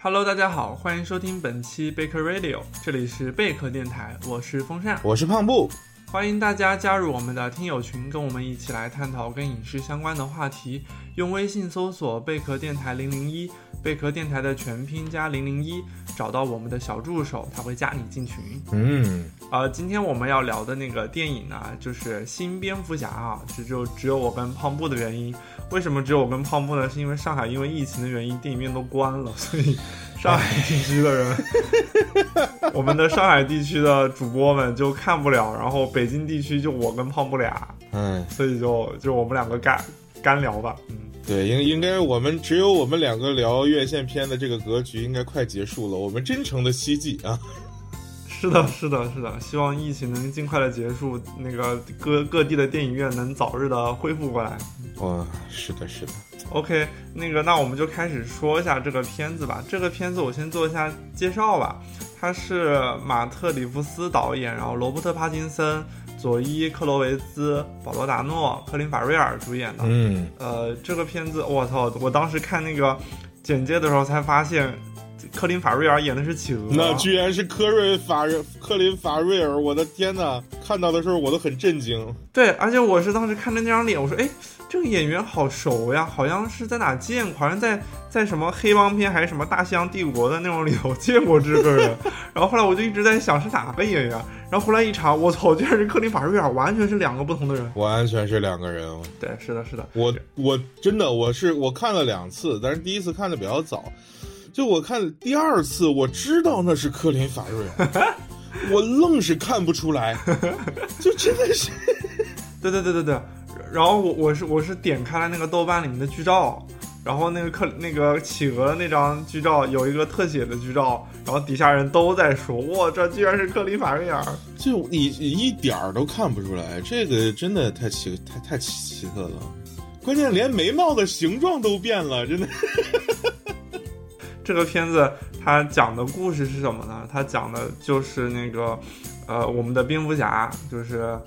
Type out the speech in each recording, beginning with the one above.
Hello，大家好，欢迎收听本期贝壳 Radio，这里是贝壳电台，我是风扇，我是胖布，欢迎大家加入我们的听友群，跟我们一起来探讨跟影视相关的话题。用微信搜索贝壳电台零零一，贝壳电台的全拼加零零一，找到我们的小助手，他会加你进群。嗯，呃，今天我们要聊的那个电影呢，就是新蝙蝠侠啊，只就只有我跟胖布的原因。为什么只有我跟胖布呢？是因为上海因为疫情的原因，电影院都关了，所以上海地区的人，我们的上海地区的主播们就看不了，然后北京地区就我跟胖布俩，嗯，所以就就我们两个干干聊吧，嗯。对，应应该我们只有我们两个聊院线片的这个格局应该快结束了，我们真诚的希冀啊。是的，是的，是的，希望疫情能尽快的结束，那个各各地的电影院能早日的恢复过来。哇，是的，是的。OK，那个，那我们就开始说一下这个片子吧。这个片子我先做一下介绍吧。它是马特·里夫斯导演，然后罗伯特·帕金森、佐伊·克罗维兹、保罗·达诺、科林·法瑞尔主演的。嗯，呃，这个片子，我操！我当时看那个简介的时候才发现，科林·法瑞尔演的是企鹅。那居然是科瑞法瑞克林法瑞尔，我的天呐！看到的时候我都很震惊。对，而且我是当时看着那张脸，我说，哎，这个演员好熟呀，好像是在哪见过，好像在在什么黑帮片还是什么大西洋帝国的那种里头见过这个人。然后后来我就一直在想是哪个演员，然后后来一查，我操，竟然是克林·法瑞尔，完全是两个不同的人。完全是两个人。对，是的，是的。我我真的我是我看了两次，但是第一次看的比较早，就我看第二次，我知道那是克林·法瑞尔，我愣是看不出来，就真的是。对对对对对，然后我我是我是点开了那个豆瓣里面的剧照，然后那个克那个企鹅那张剧照有一个特写的剧照，然后底下人都在说，哇，这居然是克里法瑞尔，就你一点儿都看不出来，这个真的太奇太太奇特了，关键连眉毛的形状都变了，真的。这个片子它讲的故事是什么呢？它讲的就是那个，呃，我们的蝙蝠侠就是。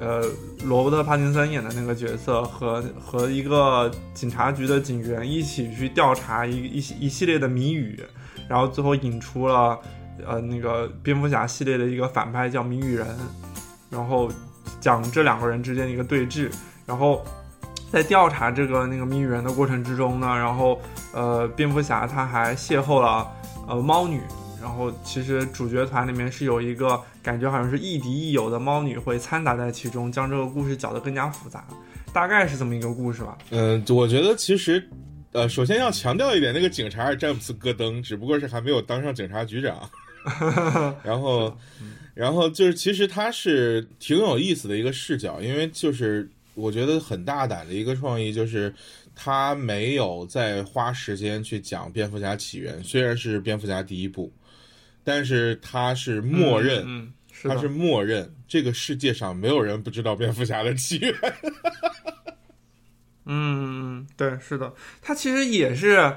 呃，罗伯特·帕金森演的那个角色和和一个警察局的警员一起去调查一一一系列的谜语，然后最后引出了呃那个蝙蝠侠系列的一个反派叫谜语人，然后讲这两个人之间的一个对峙，然后在调查这个那个谜语人的过程之中呢，然后呃蝙蝠侠他还邂逅了呃猫女。然后其实主角团里面是有一个感觉好像是亦敌亦友的猫女会掺杂在其中，将这个故事搅得更加复杂，大概是这么一个故事吧。嗯，我觉得其实，呃，首先要强调一点，那个警察是詹姆斯·戈登，只不过是还没有当上警察局长。然后，然后就是其实他是挺有意思的一个视角，因为就是我觉得很大胆的一个创意就是。他没有再花时间去讲蝙蝠侠起源，虽然是蝙蝠侠第一部，但是他是默认，嗯，嗯是他是默认这个世界上没有人不知道蝙蝠侠的起源。嗯，对，是的，他其实也是，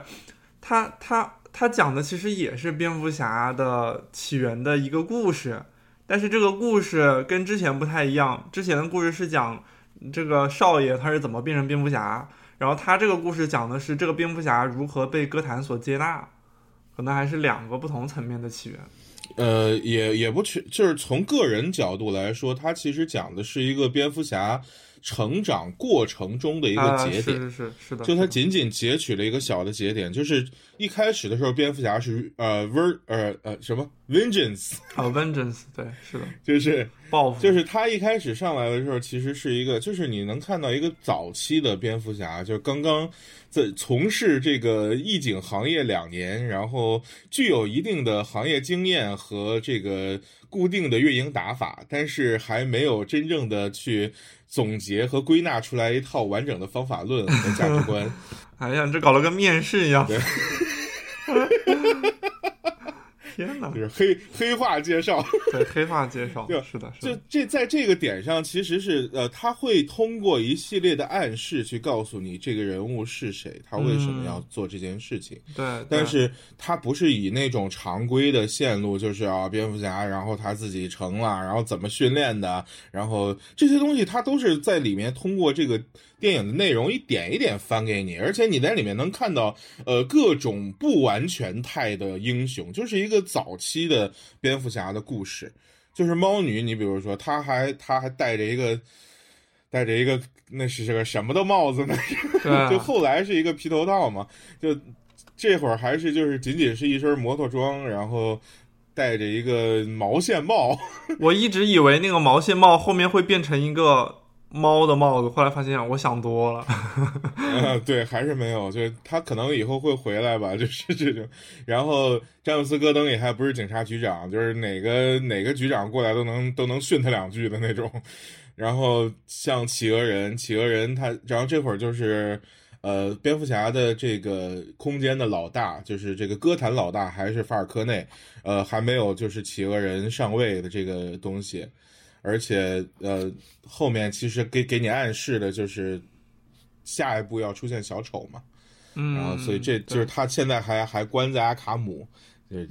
他他他讲的其实也是蝙蝠侠的起源的一个故事，但是这个故事跟之前不太一样，之前的故事是讲这个少爷他是怎么变成蝙蝠侠。然后他这个故事讲的是这个蝙蝠侠如何被哥谭所接纳，可能还是两个不同层面的起源。呃，也也不全，就是从个人角度来说，它其实讲的是一个蝙蝠侠成长过程中的一个节点，是是是是的。就他仅仅截取了一个小的节点，就是一开始的时候，蝙蝠侠是呃 ver 呃呃什么？Vengeance 啊 vengeance 对，是的，就是报复，就是他一开始上来的时候，其实是一个，就是你能看到一个早期的蝙蝠侠，就刚刚在从事这个义警行业两年，然后具有一定的行业经验和这个固定的运营打法，但是还没有真正的去总结和归纳出来一套完整的方法论和价值观。哎呀，这搞得跟面试一样。对。天哪！就是黑黑化介绍，对黑化介绍，是的，就这在这个点上，其实是呃，他会通过一系列的暗示去告诉你这个人物是谁，他为什么要做这件事情。对，但是他不是以那种常规的线路，就是啊，蝙蝠侠，然后他自己成了，然后怎么训练的，然后这些东西他都是在里面通过这个电影的内容一点一点翻给你，而且你在里面能看到呃各种不完全态的英雄，就是一个早期的蝙蝠侠的故事。就是猫女，你比如说，她还她还戴着一个戴着一个那是个什么的帽子呢？就后来是一个皮头套嘛。就这会儿还是就是仅仅是一身摩托装，然后戴着一个毛线帽。我一直以为那个毛线帽后面会变成一个猫的帽子，后来发现我想多了。对，还是没有，就是他可能以后会回来吧，就是这种。然后詹姆斯·戈登也还不是警察局长，就是哪个哪个局长过来都能都能训他两句的那种。然后像企鹅人，企鹅人他，然后这会儿就是呃，蝙蝠侠的这个空间的老大，就是这个歌坛老大还是法尔科内，呃，还没有就是企鹅人上位的这个东西。而且呃，后面其实给给你暗示的就是。下一步要出现小丑嘛，嗯，然后所以这就是他现在还还关在阿卡姆，就是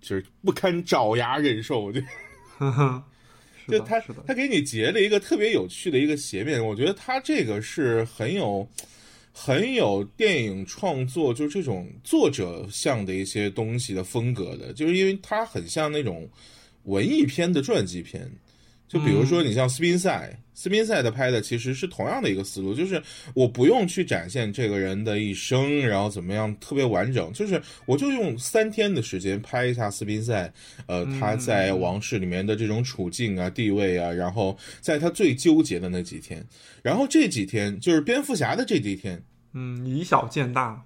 就是不堪爪牙忍受，就 就他他给你结了一个特别有趣的一个斜面，我觉得他这个是很有很有电影创作，就是这种作者像的一些东西的风格的，就是因为他很像那种文艺片的传记片。就比如说，你像斯宾塞，斯宾塞的拍的其实是同样的一个思路，就是我不用去展现这个人的一生，然后怎么样特别完整，就是我就用三天的时间拍一下斯宾塞，呃，他在王室里面的这种处境啊、地位啊，然后在他最纠结的那几天，然后这几天就是蝙蝠侠的这几天，嗯，以小见大，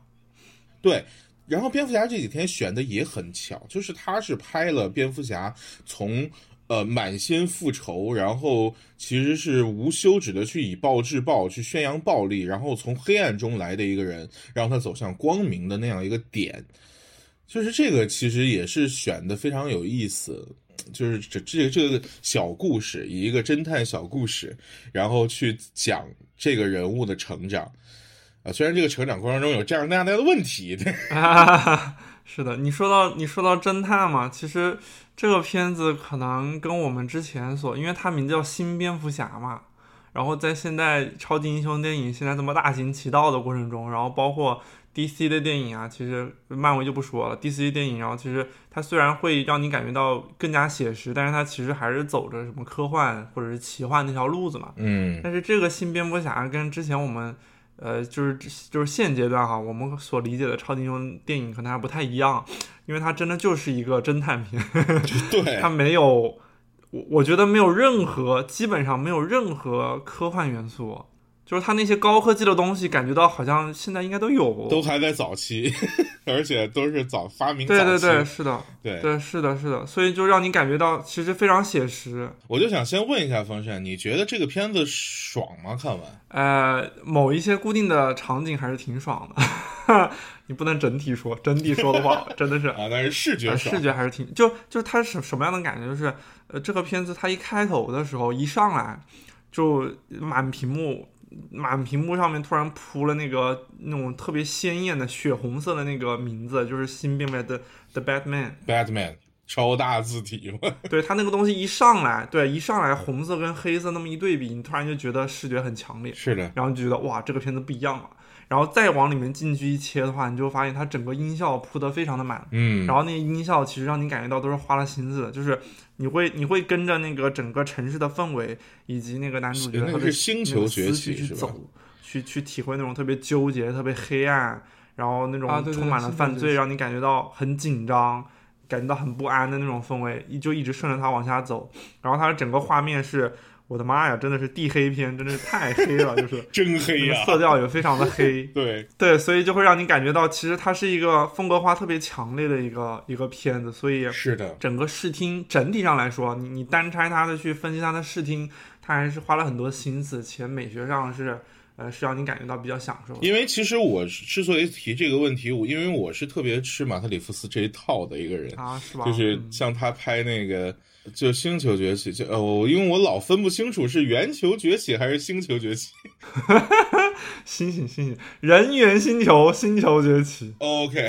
对，然后蝙蝠侠这几天选的也很巧，就是他是拍了蝙蝠侠从。呃，满心复仇，然后其实是无休止的去以暴制暴，去宣扬暴力，然后从黑暗中来的一个人，让他走向光明的那样一个点，就是这个其实也是选的非常有意思，就是这这这个小故事，以一个侦探小故事，然后去讲这个人物的成长，啊，虽然这个成长过程中有这样那样那样的问题，对，是的，你说到你说到侦探嘛，其实。这个片子可能跟我们之前所，因为它名字叫新蝙蝠侠嘛，然后在现在超级英雄电影现在这么大行其道的过程中，然后包括 DC 的电影啊，其实漫威就不说了，DC 电影，然后其实它虽然会让你感觉到更加写实，但是它其实还是走着什么科幻或者是奇幻那条路子嘛。嗯。但是这个新蝙蝠侠跟之前我们。呃，就是就是现阶段哈，我们所理解的超级英雄电影可能还不太一样，因为它真的就是一个侦探片，对，它没有，我我觉得没有任何，基本上没有任何科幻元素。就是它那些高科技的东西，感觉到好像现在应该都有，都还在早期，而且都是早发明。对对对，是的，对对是的，是的，所以就让你感觉到其实非常写实。我就想先问一下风扇，你觉得这个片子爽吗？看完？呃，某一些固定的场景还是挺爽的，你不能整体说，整体说的话真的是 啊，但是视觉视觉还是挺，就就它是什么样的感觉？就是呃，这个片子它一开头的时候一上来就满屏幕。满屏幕上面突然铺了那个那种特别鲜艳的血红色的那个名字，就是新变来的 The Batman。Batman 超大字体嘛？对他那个东西一上来，对一上来红色跟黑色那么一对比，你突然就觉得视觉很强烈。是的，然后就觉得哇，这个片子不一样了。然后再往里面进去一切的话，你就发现它整个音效铺得非常的满，嗯，然后那个音效其实让你感觉到都是花了心思的，就是你会你会跟着那个整个城市的氛围以及那个男主角他的星球崛起去走，去去体会那种特别纠结、特别黑暗，然后那种充满了犯罪，让你感觉到很紧张、感觉到很不安的那种氛围，就一直顺着它往下走，然后它整个画面是。我的妈呀，真的是地黑片，真的是太黑了，就是 真黑呀，色调也非常的黑。对对，所以就会让你感觉到，其实它是一个风格化特别强烈的一个一个片子。所以是的，整个视听整体上来说，你你单拆它的去分析它的视听，它还是花了很多心思，且美学上是呃是让你感觉到比较享受。因为其实我之所以提这个问题，我因为我是特别吃马特里夫斯这一套的一个人啊，是吧？就是像他拍那个。就星球崛起，就呃，我因为我老分不清楚是圆球崛起还是星球崛起。星星星星，人猿星球，星球崛起。OK，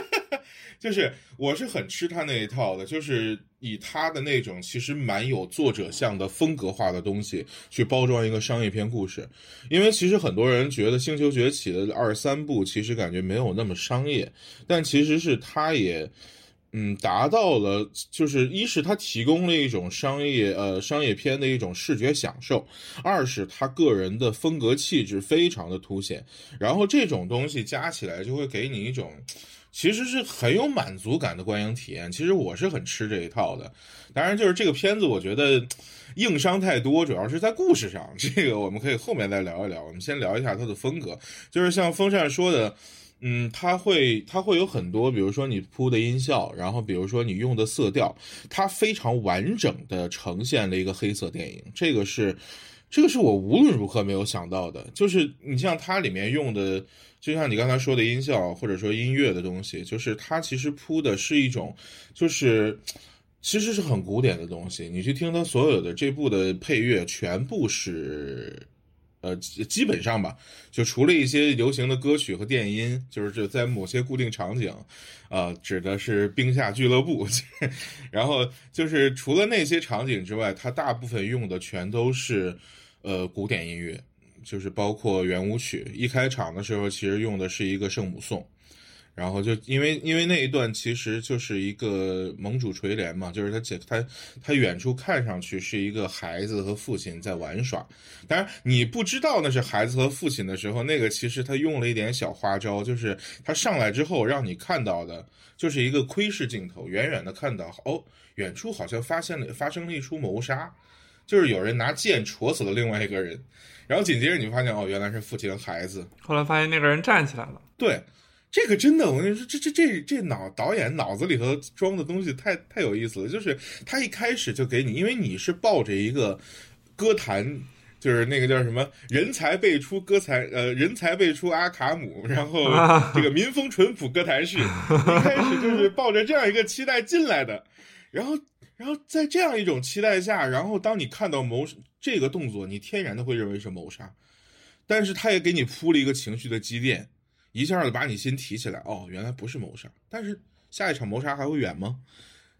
就是我是很吃他那一套的，就是以他的那种其实蛮有作者像的风格化的东西去包装一个商业片故事。因为其实很多人觉得《星球崛起》的二三部其实感觉没有那么商业，但其实是他也。嗯，达到了，就是一是它提供了一种商业呃商业片的一种视觉享受，二是他个人的风格气质非常的凸显，然后这种东西加起来就会给你一种其实是很有满足感的观影体验。其实我是很吃这一套的，当然就是这个片子我觉得硬伤太多，主要是在故事上，这个我们可以后面再聊一聊。我们先聊一下它的风格，就是像风扇说的。嗯，它会它会有很多，比如说你铺的音效，然后比如说你用的色调，它非常完整的呈现了一个黑色电影。这个是，这个是我无论如何没有想到的。就是你像它里面用的，就像你刚才说的音效或者说音乐的东西，就是它其实铺的是一种，就是其实是很古典的东西。你去听它所有的这部的配乐，全部是。呃，基本上吧，就除了一些流行的歌曲和电音，就是这在某些固定场景，呃，指的是冰下俱乐部，然后就是除了那些场景之外，它大部分用的全都是呃古典音乐，就是包括圆舞曲。一开场的时候，其实用的是一个圣母颂。然后就因为因为那一段其实就是一个盟主垂帘嘛，就是他姐他他远处看上去是一个孩子和父亲在玩耍，当然你不知道那是孩子和父亲的时候，那个其实他用了一点小花招，就是他上来之后让你看到的就是一个窥视镜头，远远的看到哦，远处好像发现了发生了一出谋杀，就是有人拿剑戳死了另外一个人，然后紧接着你发现哦，原来是父亲和孩子，后来发现那个人站起来了，对。这个真的，我跟你说，这这这这脑导演脑子里头装的东西太太有意思了。就是他一开始就给你，因为你是抱着一个歌坛，就是那个叫什么人才辈出歌才呃人才辈出阿卡姆，然后这个民风淳朴歌坛式，一开始就是抱着这样一个期待进来的。然后，然后在这样一种期待下，然后当你看到谋这个动作，你天然的会认为是谋杀，但是他也给你铺了一个情绪的积淀。一下子把你心提起来，哦，原来不是谋杀，但是下一场谋杀还会远吗？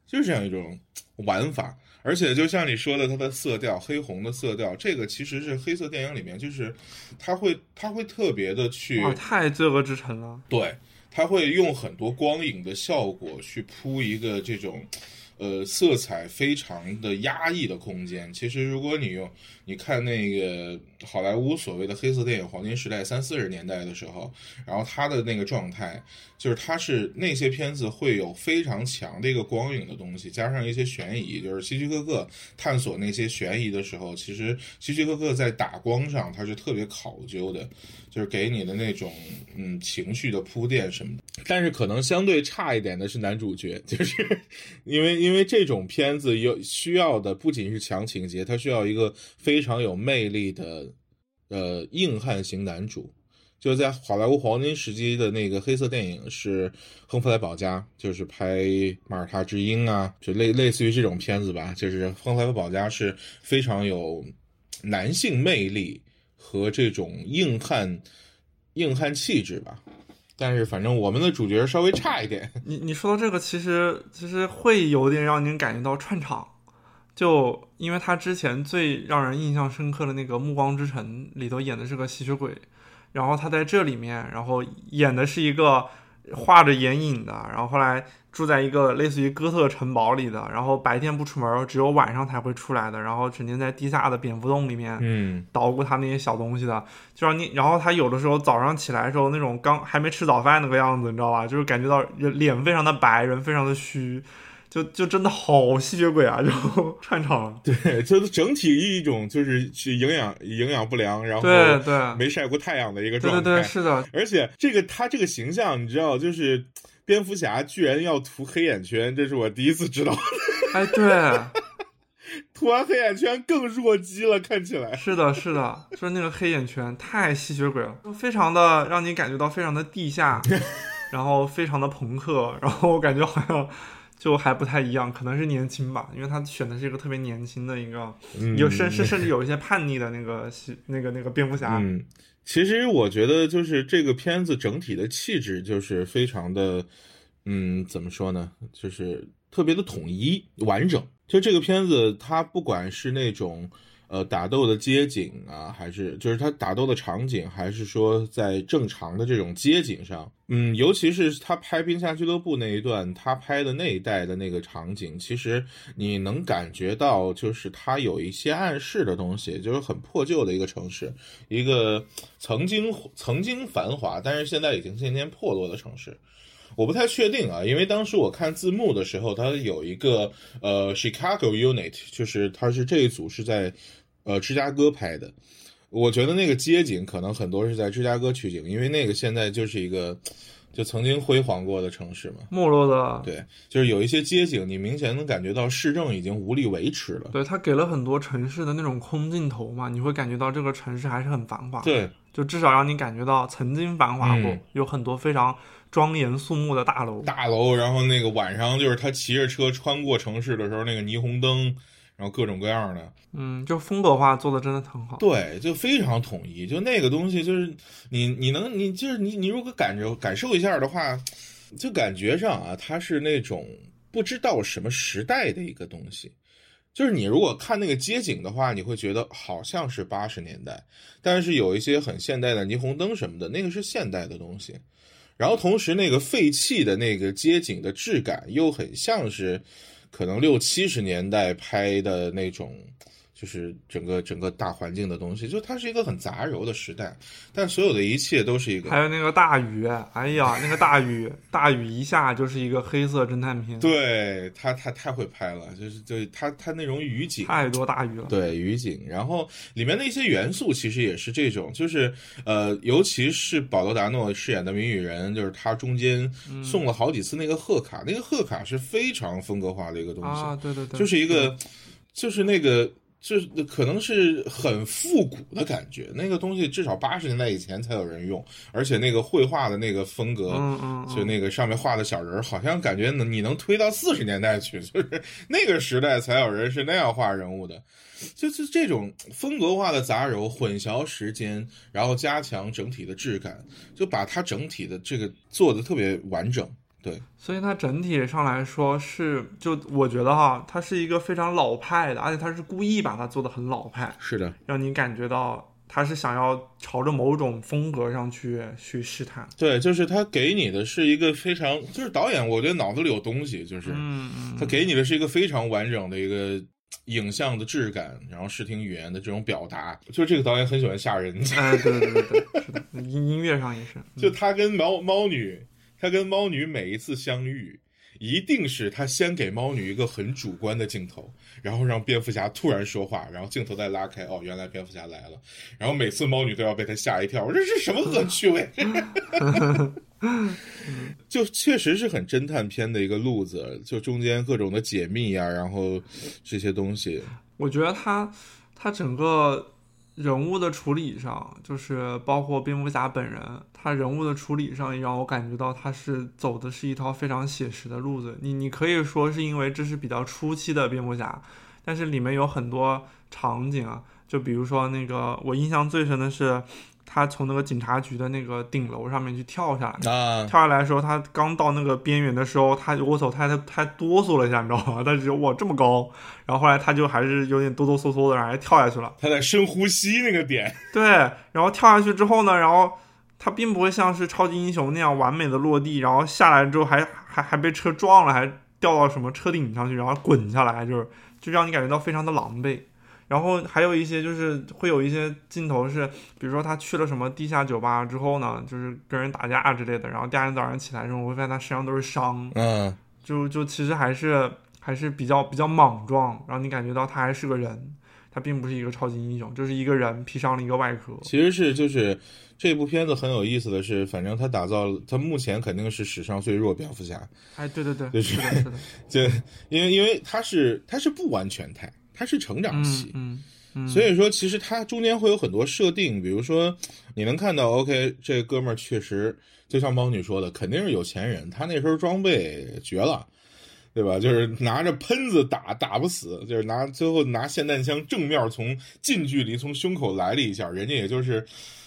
就是这样一种玩法，而且就像你说的，它的色调黑红的色调，这个其实是黑色电影里面，就是它会它会特别的去，太罪恶之城了，对，它会用很多光影的效果去铺一个这种。呃，色彩非常的压抑的空间。其实，如果你用你看那个好莱坞所谓的黑色电影黄金时代三四十年代的时候，然后他的那个状态，就是他是那些片子会有非常强的一个光影的东西，加上一些悬疑，就是希区柯克探索那些悬疑的时候，其实希区柯克在打光上他是特别考究的，就是给你的那种嗯情绪的铺垫什么的。但是可能相对差一点的是男主角，就是 因为。因为这种片子有需要的不仅是强情节，它需要一个非常有魅力的，呃，硬汉型男主。就是在好莱坞黄金时期的那个黑色电影是亨弗莱·保加，就是拍《马耳他之鹰》啊，就类类似于这种片子吧。就是亨弗莱·保加是非常有男性魅力和这种硬汉硬汉气质吧。但是反正我们的主角稍微差一点。你你说到这个，其实其实会有点让您感觉到串场，就因为他之前最让人印象深刻的那个《暮光之城》里头演的是个吸血鬼，然后他在这里面，然后演的是一个画着眼影的，然后后来。住在一个类似于哥特城堡里的，然后白天不出门，只有晚上才会出来的，然后整天在地下的蝙蝠洞里面，嗯，捣鼓他那些小东西的，就让你，然后他有的时候早上起来的时候，那种刚还没吃早饭那个样子，你知道吧？就是感觉到脸非常的白，人非常的虚。就就真的好吸血鬼啊！就 串场，对，就是整体一种就是去营养营养不良，然后对对没晒过太阳的一个状态，对对是的。而且这个他这个形象，你知道，就是蝙蝠侠居然要涂黑眼圈，这是我第一次知道。哎，对，涂完黑眼圈更弱鸡了，看起来。是的，是的，就是那个黑眼圈太吸血鬼了，就非常的让你感觉到非常的地下，然后非常的朋克，然后我感觉好像。就还不太一样，可能是年轻吧，因为他选的是一个特别年轻的一个，有甚甚甚至有一些叛逆的那个那个那个蝙蝠侠。嗯，其实我觉得就是这个片子整体的气质就是非常的，嗯，怎么说呢？就是特别的统一完整。就这个片子，它不管是那种。呃，打斗的街景啊，还是就是他打斗的场景，还是说在正常的这种街景上，嗯，尤其是他拍《冰下俱乐部》那一段，他拍的那一代的那个场景，其实你能感觉到，就是他有一些暗示的东西，就是很破旧的一个城市，一个曾经曾经繁华，但是现在已经渐渐破落的城市。我不太确定啊，因为当时我看字幕的时候，它有一个呃 Chicago Unit，就是它是这一组是在呃芝加哥拍的。我觉得那个街景可能很多是在芝加哥取景，因为那个现在就是一个就曾经辉煌过的城市嘛，没落的。对，就是有一些街景，你明显能感觉到市政已经无力维持了。对它给了很多城市的那种空镜头嘛，你会感觉到这个城市还是很繁华。对，就至少让你感觉到曾经繁华过，有很多非常。庄严肃穆的大楼，大楼，然后那个晚上就是他骑着车穿过城市的时候，那个霓虹灯，然后各种各样的，嗯，就风格化做的真的很好，对，就非常统一，就那个东西就是你你能你就是你你如果感觉感受一下的话，就感觉上啊，它是那种不知道什么时代的一个东西，就是你如果看那个街景的话，你会觉得好像是八十年代，但是有一些很现代的霓虹灯什么的，那个是现代的东西。然后同时，那个废弃的那个街景的质感又很像是，可能六七十年代拍的那种。就是整个整个大环境的东西，就它是一个很杂糅的时代，但所有的一切都是一个。还有那个大雨，哎呀，那个大雨，大雨一下就是一个黑色侦探片。对他，他太会拍了，就是就他他那种雨景太多大雨了。对雨景，然后里面的一些元素其实也是这种，就是呃，尤其是保罗达诺饰演的谜语人，就是他中间送了好几次那个贺卡，那个贺卡是非常风格化的一个东西啊，对对对，就是一个就是那个。就是可能是很复古的感觉，那个东西至少八十年代以前才有人用，而且那个绘画的那个风格，就那个上面画的小人，好像感觉能你能推到四十年代去，就是那个时代才有人是那样画人物的，就是这种风格化的杂糅，混淆时间，然后加强整体的质感，就把它整体的这个做的特别完整。对，所以它整体上来说是，就我觉得哈，它是一个非常老派的，而且它是故意把它做的很老派，是的，让你感觉到他是想要朝着某种风格上去去试探。对，就是他给你的是一个非常，就是导演，我觉得脑子里有东西，就是嗯他给你的是一个非常完整的一个影像的质感，然后视听语言的这种表达，就这个导演很喜欢吓人。哎，对对对对，是的，音音乐上也是，就他跟猫猫女。他跟猫女每一次相遇，一定是他先给猫女一个很主观的镜头，然后让蝙蝠侠突然说话，然后镜头再拉开，哦，原来蝙蝠侠来了。然后每次猫女都要被他吓一跳，我这是什么恶趣味？就确实是很侦探片的一个路子，就中间各种的解密呀，然后这些东西。我觉得他他整个。人物的处理上，就是包括蝙蝠侠本人，他人物的处理上也让我感觉到他是走的是一套非常写实的路子。你你可以说是因为这是比较初期的蝙蝠侠，但是里面有很多场景啊，就比如说那个我印象最深的是。他从那个警察局的那个顶楼上面去跳下来，啊，跳下来的时候，他刚到那个边缘的时候，他我操，他他他哆嗦了一下，你知道吗？他觉得哇这么高，然后后来他就还是有点哆哆嗦嗦的，然后还跳下去了。他在深呼吸那个点，对，然后跳下去之后呢，然后他并不会像是超级英雄那样完美的落地，然后下来之后还还还被车撞了，还掉到什么车顶上去，然后滚下来，就是就让你感觉到非常的狼狈。然后还有一些就是会有一些镜头是，比如说他去了什么地下酒吧之后呢，就是跟人打架之类的。然后第二天早上起来的时候，我会发现他身上都是伤，嗯，就就其实还是还是比较比较莽撞，然后你感觉到他还是个人，他并不是一个超级英雄，就是一个人披上了一个外壳。其实是就是这部片子很有意思的是，反正他打造他目前肯定是史上最弱蝙蝠侠。哎，对对对，就是是的，就因为因为他是他是不完全态。它是成长期，嗯嗯，所以说其实它中间会有很多设定，比如说你能看到，OK，这哥们儿确实就像猫女说的，肯定是有钱人，他那时候装备绝了，对吧？就是拿着喷子打打不死，就是拿最后拿霰弹枪正面从近距离从胸口来了一下，人家也就是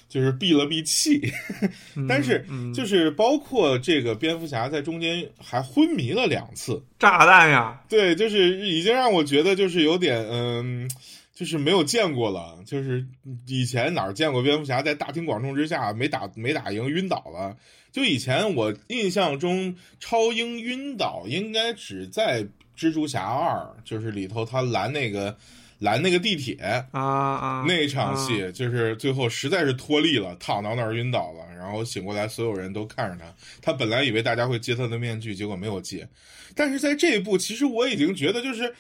就是闭了闭气。但是就是包括这个蝙蝠侠在中间还昏迷了两次，炸弹呀，对，就是已经让我觉得就是有点嗯。就是没有见过了，就是以前哪儿见过蝙蝠侠在大庭广众之下没打没打赢晕倒了？就以前我印象中，超英晕倒应该只在蜘蛛侠二，就是里头他拦那个拦那个地铁啊啊那场戏，就是最后实在是脱力了，躺到那儿晕倒了，然后醒过来，所有人都看着他，他本来以为大家会揭他的面具，结果没有揭，但是在这一步，其实我已经觉得就是。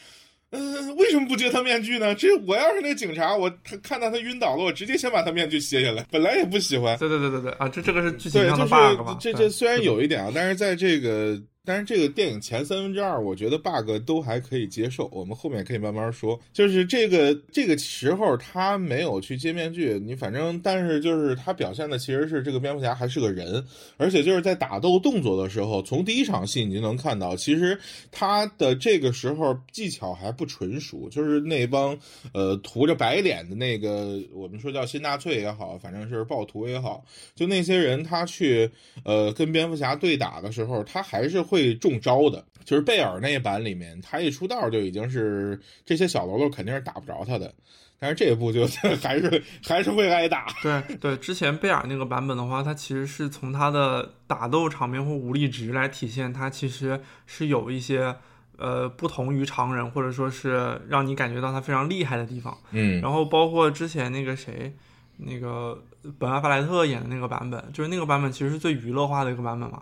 嗯，为什么不揭他面具呢？这我要是那警察，我他看到他晕倒了，我直接先把他面具卸下来。本来也不喜欢。对对对对对啊，这这个是剧情上的 bug 嘛？这这虽然有一点啊，但是在这个。但是这个电影前三分之二，我觉得 bug 都还可以接受，我们后面可以慢慢说。就是这个这个时候他没有去揭面具，你反正但是就是他表现的其实是这个蝙蝠侠还是个人，而且就是在打斗动作的时候，从第一场戏你就能看到，其实他的这个时候技巧还不纯熟，就是那帮呃涂着白脸的那个，我们说叫新纳粹也好，反正是暴徒也好，就那些人他去呃跟蝙蝠侠对打的时候，他还是会。会中招的，就是贝尔那一版里面，他一出道就已经是这些小喽啰肯定是打不着他的，但是这一部就 还是还是会挨打。对对，之前贝尔那个版本的话，他其实是从他的打斗场面或武力值来体现，他其实是有一些呃不同于常人，或者说是让你感觉到他非常厉害的地方。嗯，然后包括之前那个谁，那个本阿弗莱特演的那个版本，就是那个版本其实是最娱乐化的一个版本嘛。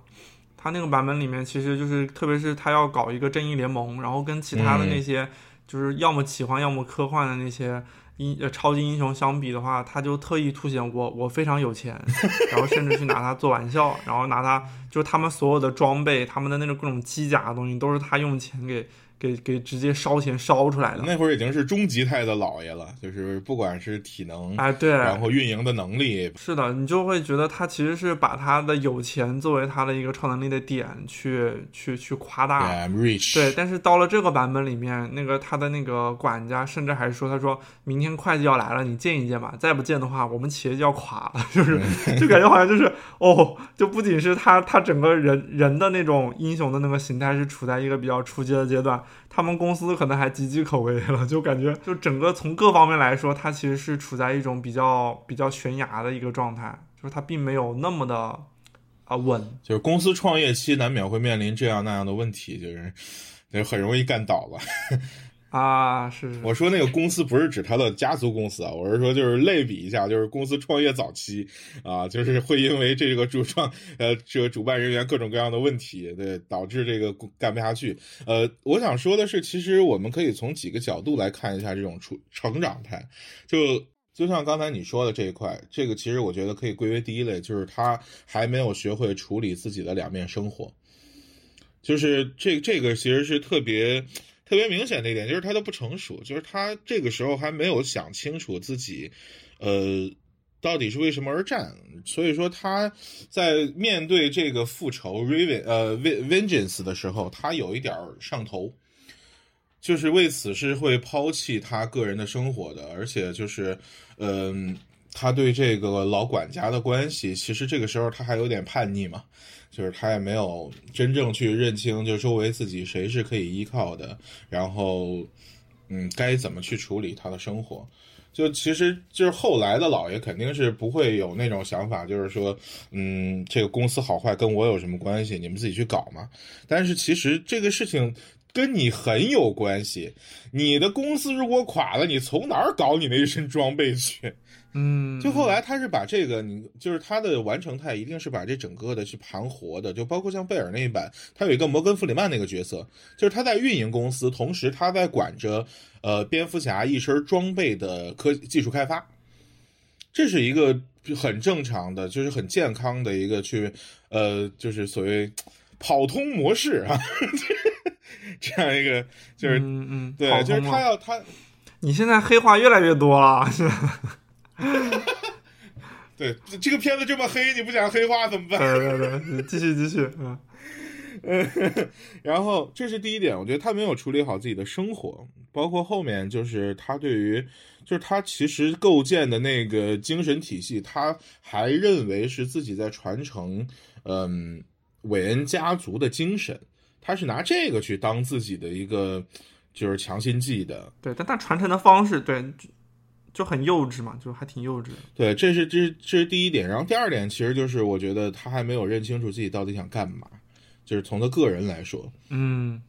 他那个版本里面，其实就是特别是他要搞一个正义联盟，然后跟其他的那些就是要么奇幻要么科幻的那些英呃超级英雄相比的话，他就特意凸显我我非常有钱，然后甚至去拿他做玩笑，然后拿他就是他们所有的装备，他们的那种各种机甲的东西都是他用钱给。给给直接烧钱烧出来的，那会儿已经是中级态的老爷了，就是不管是体能哎对，然后运营的能力，是的，你就会觉得他其实是把他的有钱作为他的一个超能力的点去去去夸大，对，但是到了这个版本里面，那个他的那个管家甚至还说，他说明天会计要来了，你见一见吧，再不见的话，我们企业就要垮了，就是就感觉好像就是哦，就不仅是他他整个人人的那种英雄的那个形态是处在一个比较初级的阶段。他们公司可能还岌岌可危了，就感觉 就整个从各方面来说，它其实是处在一种比较比较悬崖的一个状态，就是它并没有那么的啊稳。就是公司创业期难免会面临这样那样的问题，就是就很容易干倒了。啊，是我说那个公司不是指他的家族公司啊，我是说就是类比一下，就是公司创业早期啊，就是会因为这个主创呃这个主办人员各种各样的问题，对，导致这个干不下去。呃，我想说的是，其实我们可以从几个角度来看一下这种出成长态，就就像刚才你说的这一块，这个其实我觉得可以归为第一类，就是他还没有学会处理自己的两面生活，就是这这个其实是特别。特别明显的一点就是他都不成熟，就是他这个时候还没有想清楚自己，呃，到底是为什么而战。所以说他在面对这个复仇 reven 呃 vengeance 的时候，他有一点上头，就是为此是会抛弃他个人的生活的，而且就是嗯，他对这个老管家的关系，其实这个时候他还有点叛逆嘛。就是他也没有真正去认清，就周围自己谁是可以依靠的，然后，嗯，该怎么去处理他的生活。就其实就是后来的老爷肯定是不会有那种想法，就是说，嗯，这个公司好坏跟我有什么关系？你们自己去搞嘛。但是其实这个事情跟你很有关系。你的公司如果垮了，你从哪儿搞你那一身装备去？嗯，就后来他是把这个，你就是他的完成态，一定是把这整个的去盘活的，就包括像贝尔那一版，他有一个摩根弗里曼那个角色，就是他在运营公司，同时他在管着呃蝙蝠侠一身装备的科技术开发，这是一个很正常的，就是很健康的一个去呃，就是所谓跑通模式啊，这样一个就是嗯嗯，对，就是他要他，你现在黑话越来越多了，是吧？对，这个片子这么黑，你不讲黑话怎么办？对对对，继续继续，嗯 然后这是第一点，我觉得他没有处理好自己的生活，包括后面就是他对于，就是他其实构建的那个精神体系，他还认为是自己在传承，嗯，韦恩家族的精神，他是拿这个去当自己的一个就是强心剂的。对，但他传承的方式，对。就很幼稚嘛，就还挺幼稚的。对，这是这是这是第一点。然后第二点，其实就是我觉得他还没有认清楚自己到底想干嘛。就是从他个人来说，嗯，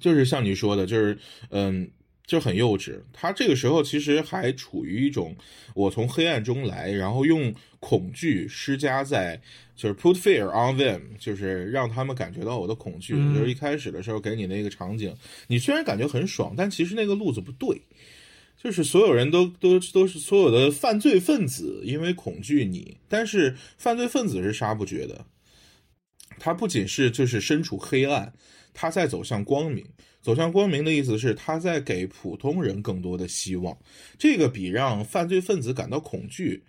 就是像你说的，就是嗯，就很幼稚。他这个时候其实还处于一种我从黑暗中来，然后用恐惧施加在，就是 put fear on them，就是让他们感觉到我的恐惧。就是一开始的时候给你那个场景，你虽然感觉很爽，但其实那个路子不对。就是所有人都都都是所有的犯罪分子，因为恐惧你。但是犯罪分子是杀不绝的，他不仅是就是身处黑暗，他在走向光明。走向光明的意思是他在给普通人更多的希望。这个比让犯罪分子感到恐惧，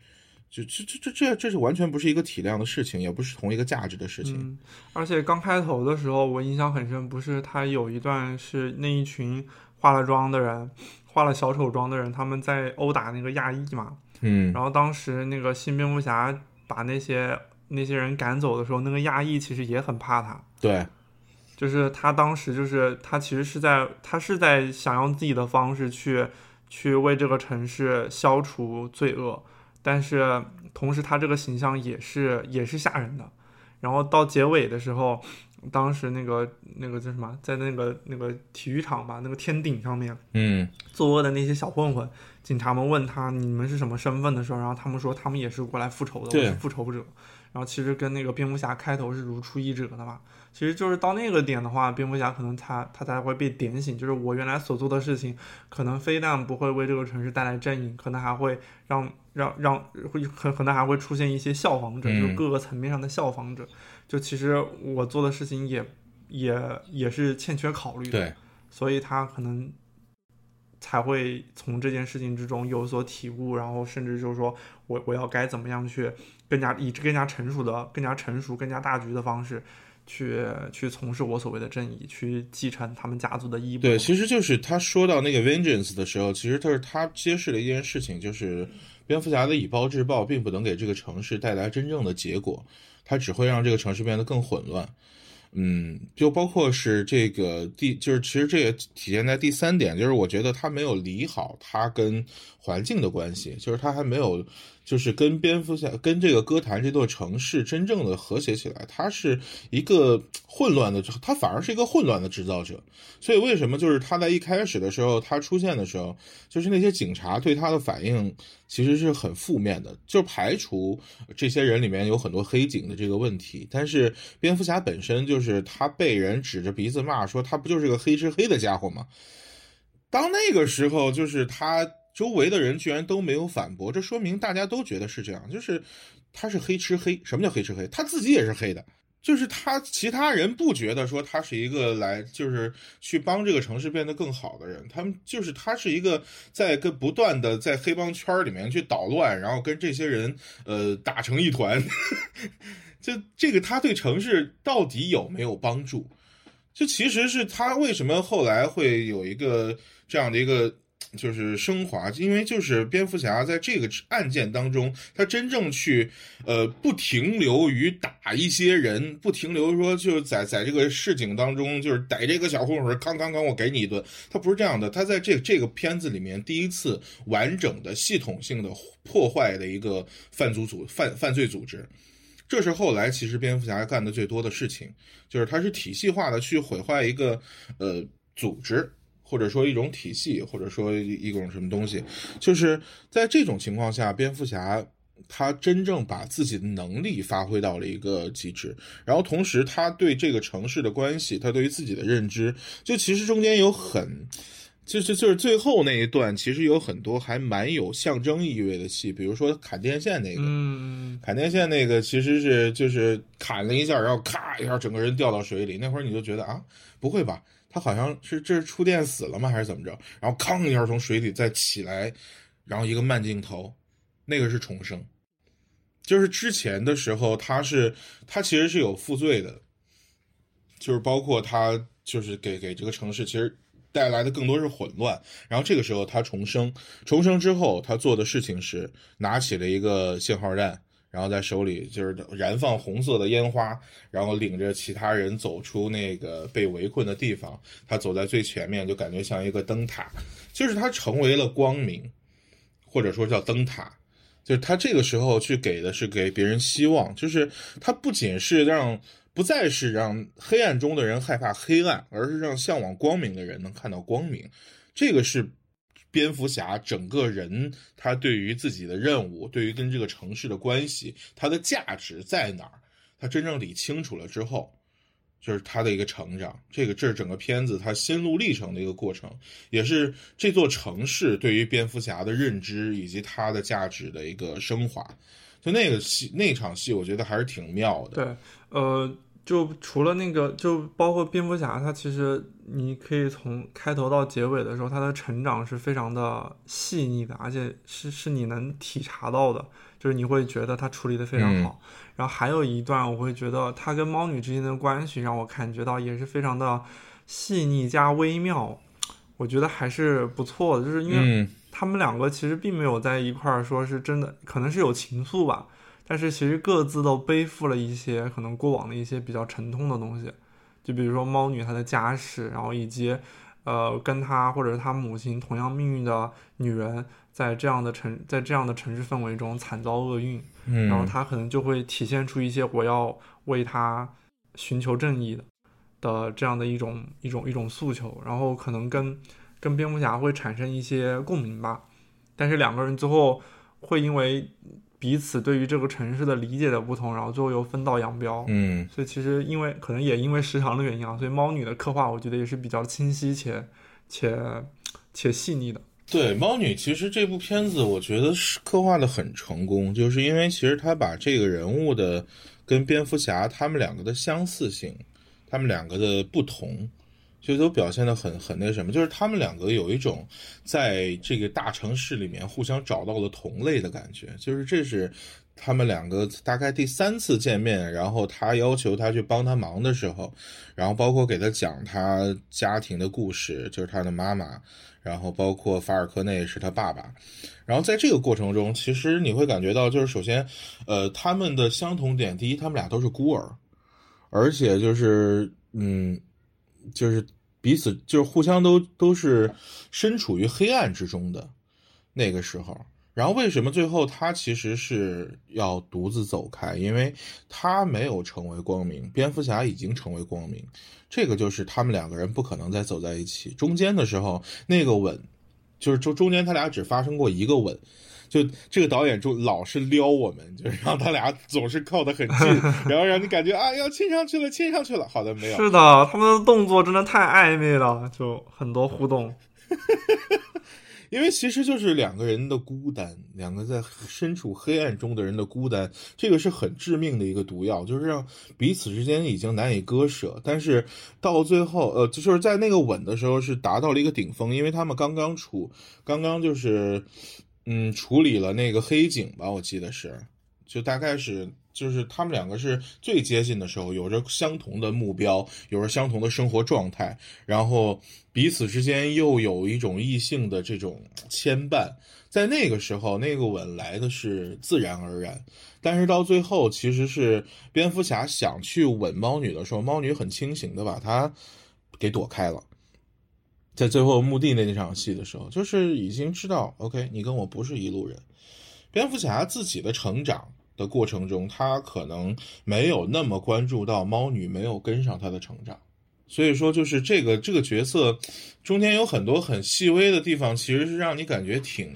这这这这这这是完全不是一个体量的事情，也不是同一个价值的事情。而且刚开头的时候，我印象很深，不是他有一段是那一群化了妆的人。化了小丑妆的人，他们在殴打那个亚裔嘛，嗯，然后当时那个新蝙蝠侠把那些那些人赶走的时候，那个亚裔其实也很怕他，对，就是他当时就是他其实是在他是在想用自己的方式去去为这个城市消除罪恶，但是同时他这个形象也是也是吓人的，然后到结尾的时候。当时那个那个叫什么，在那个那个体育场吧，那个天顶上面，嗯，作恶的那些小混混，警察们问他你们是什么身份的时候，然后他们说他们也是过来复仇的，我是复仇者。然后其实跟那个蝙蝠侠开头是如出一辙的嘛？其实就是到那个点的话，蝙蝠侠可能他他才会被点醒，就是我原来所做的事情，可能非但不会为这个城市带来正义，可能还会让让让会可可能还会出现一些效仿者，就是各个层面上的效仿者。就其实我做的事情也也也是欠缺考虑的，对，所以他可能才会从这件事情之中有所体悟，然后甚至就是说我我要该怎么样去更加以更加成熟的、更加成熟、更加大局的方式去去从事我所谓的正义，去继承他们家族的衣钵。对，其实就是他说到那个 vengeance 的时候，其实他是他揭示了一件事情，就是蝙蝠侠的以暴制暴并不能给这个城市带来真正的结果。它只会让这个城市变得更混乱，嗯，就包括是这个第，就是其实这也体现在第三点，就是我觉得他没有理好他跟环境的关系，就是他还没有。就是跟蝙蝠侠、跟这个歌坛这座城市真正的和谐起来，它是一个混乱的，它反而是一个混乱的制造者。所以为什么就是他在一开始的时候，他出现的时候，就是那些警察对他的反应其实是很负面的，就排除这些人里面有很多黑警的这个问题。但是蝙蝠侠本身就是他被人指着鼻子骂说他不就是个黑吃黑的家伙吗？当那个时候，就是他。周围的人居然都没有反驳，这说明大家都觉得是这样，就是他是黑吃黑。什么叫黑吃黑？他自己也是黑的，就是他其他人不觉得说他是一个来就是去帮这个城市变得更好的人，他们就是他是一个在跟不断的在黑帮圈里面去捣乱，然后跟这些人呃打成一团，就这个他对城市到底有没有帮助？就其实是他为什么后来会有一个这样的一个。就是升华，因为就是蝙蝠侠在这个案件当中，他真正去，呃，不停留于打一些人，不停留说就是在在这个市井当中，就是逮这个小混混，康康康，我给你一顿。他不是这样的，他在这这个片子里面第一次完整的系统性的破坏的一个犯组组犯犯罪组织，这是后来其实蝙蝠侠干的最多的事情，就是他是体系化的去毁坏一个呃组织。或者说一种体系，或者说一种什么东西，就是在这种情况下，蝙蝠侠他真正把自己的能力发挥到了一个极致，然后同时他对这个城市的关系，他对于自己的认知，就其实中间有很，就是就是最后那一段，其实有很多还蛮有象征意味的戏，比如说砍电线那个，嗯，砍电线那个其实是就是砍了一下，然后咔一下整个人掉到水里，那会儿你就觉得啊，不会吧？他好像是这是触电死了吗，还是怎么着？然后吭一下从水里再起来，然后一个慢镜头，那个是重生。就是之前的时候，他是他其实是有负罪的，就是包括他就是给给这个城市其实带来的更多是混乱。然后这个时候他重生，重生之后他做的事情是拿起了一个信号弹。然后在手里就是燃放红色的烟花，然后领着其他人走出那个被围困的地方。他走在最前面，就感觉像一个灯塔，就是他成为了光明，或者说叫灯塔。就是他这个时候去给的是给别人希望，就是他不仅是让不再是让黑暗中的人害怕黑暗，而是让向往光明的人能看到光明。这个是。蝙蝠侠整个人，他对于自己的任务，对于跟这个城市的关系，他的价值在哪儿？他真正理清楚了之后，就是他的一个成长。这个这是整个片子他心路历程的一个过程，也是这座城市对于蝙蝠侠的认知以及他的价值的一个升华。就那个戏，那场戏，我觉得还是挺妙的。对，呃。就除了那个，就包括蝙蝠侠，他其实你可以从开头到结尾的时候，他的成长是非常的细腻的，而且是是你能体察到的，就是你会觉得他处理的非常好。然后还有一段，我会觉得他跟猫女之间的关系让我感觉到也是非常的细腻加微妙，我觉得还是不错的，就是因为他们两个其实并没有在一块儿说是真的，可能是有情愫吧。但是其实各自都背负了一些可能过往的一些比较沉痛的东西，就比如说猫女她的家世，然后以及，呃，跟她或者是她母亲同样命运的女人，在这样的城在这样的城市氛围中惨遭厄运，嗯。然后她可能就会体现出一些我要为她寻求正义的的这样的一种一种一种诉求，然后可能跟跟蝙蝠侠会产生一些共鸣吧，但是两个人最后会因为。彼此对于这个城市的理解的不同，然后最后又分道扬镳。嗯，所以其实因为可能也因为时长的原因啊，所以猫女的刻画我觉得也是比较清晰且且且细腻的。对，猫女其实这部片子我觉得是刻画的很成功，就是因为其实他把这个人物的跟蝙蝠侠他们两个的相似性，他们两个的不同。就都表现的很很那什么，就是他们两个有一种在这个大城市里面互相找到了同类的感觉，就是这是他们两个大概第三次见面，然后他要求他去帮他忙的时候，然后包括给他讲他家庭的故事，就是他的妈妈，然后包括法尔科内是他爸爸，然后在这个过程中，其实你会感觉到，就是首先，呃，他们的相同点，第一，他们俩都是孤儿，而且就是嗯。就是彼此就是互相都都是身处于黑暗之中的那个时候，然后为什么最后他其实是要独自走开？因为他没有成为光明，蝙蝠侠已经成为光明，这个就是他们两个人不可能再走在一起。中间的时候那个吻，就是中中间他俩只发生过一个吻。就这个导演就老是撩我们，就是 让他俩总是靠得很近，然后让你感觉啊要亲上去了，亲上去了。好的，没有。是的，他们的动作真的太暧昧了，就很多互动。因为其实就是两个人的孤单，两个在身处黑暗中的人的孤单，这个是很致命的一个毒药，就是让彼此之间已经难以割舍。但是到最后，呃，就是在那个吻的时候是达到了一个顶峰，因为他们刚刚处，刚刚就是。嗯，处理了那个黑警吧，我记得是，就大概是，就是他们两个是最接近的时候，有着相同的目标，有着相同的生活状态，然后彼此之间又有一种异性的这种牵绊，在那个时候，那个吻来的是自然而然，但是到最后，其实是蝙蝠侠想去吻猫女的时候，猫女很清醒的把他给躲开了。在最后墓地那场戏的时候，就是已经知道，OK，你跟我不是一路人。蝙蝠侠自己的成长的过程中，他可能没有那么关注到猫女没有跟上他的成长，所以说就是这个这个角色中间有很多很细微的地方，其实是让你感觉挺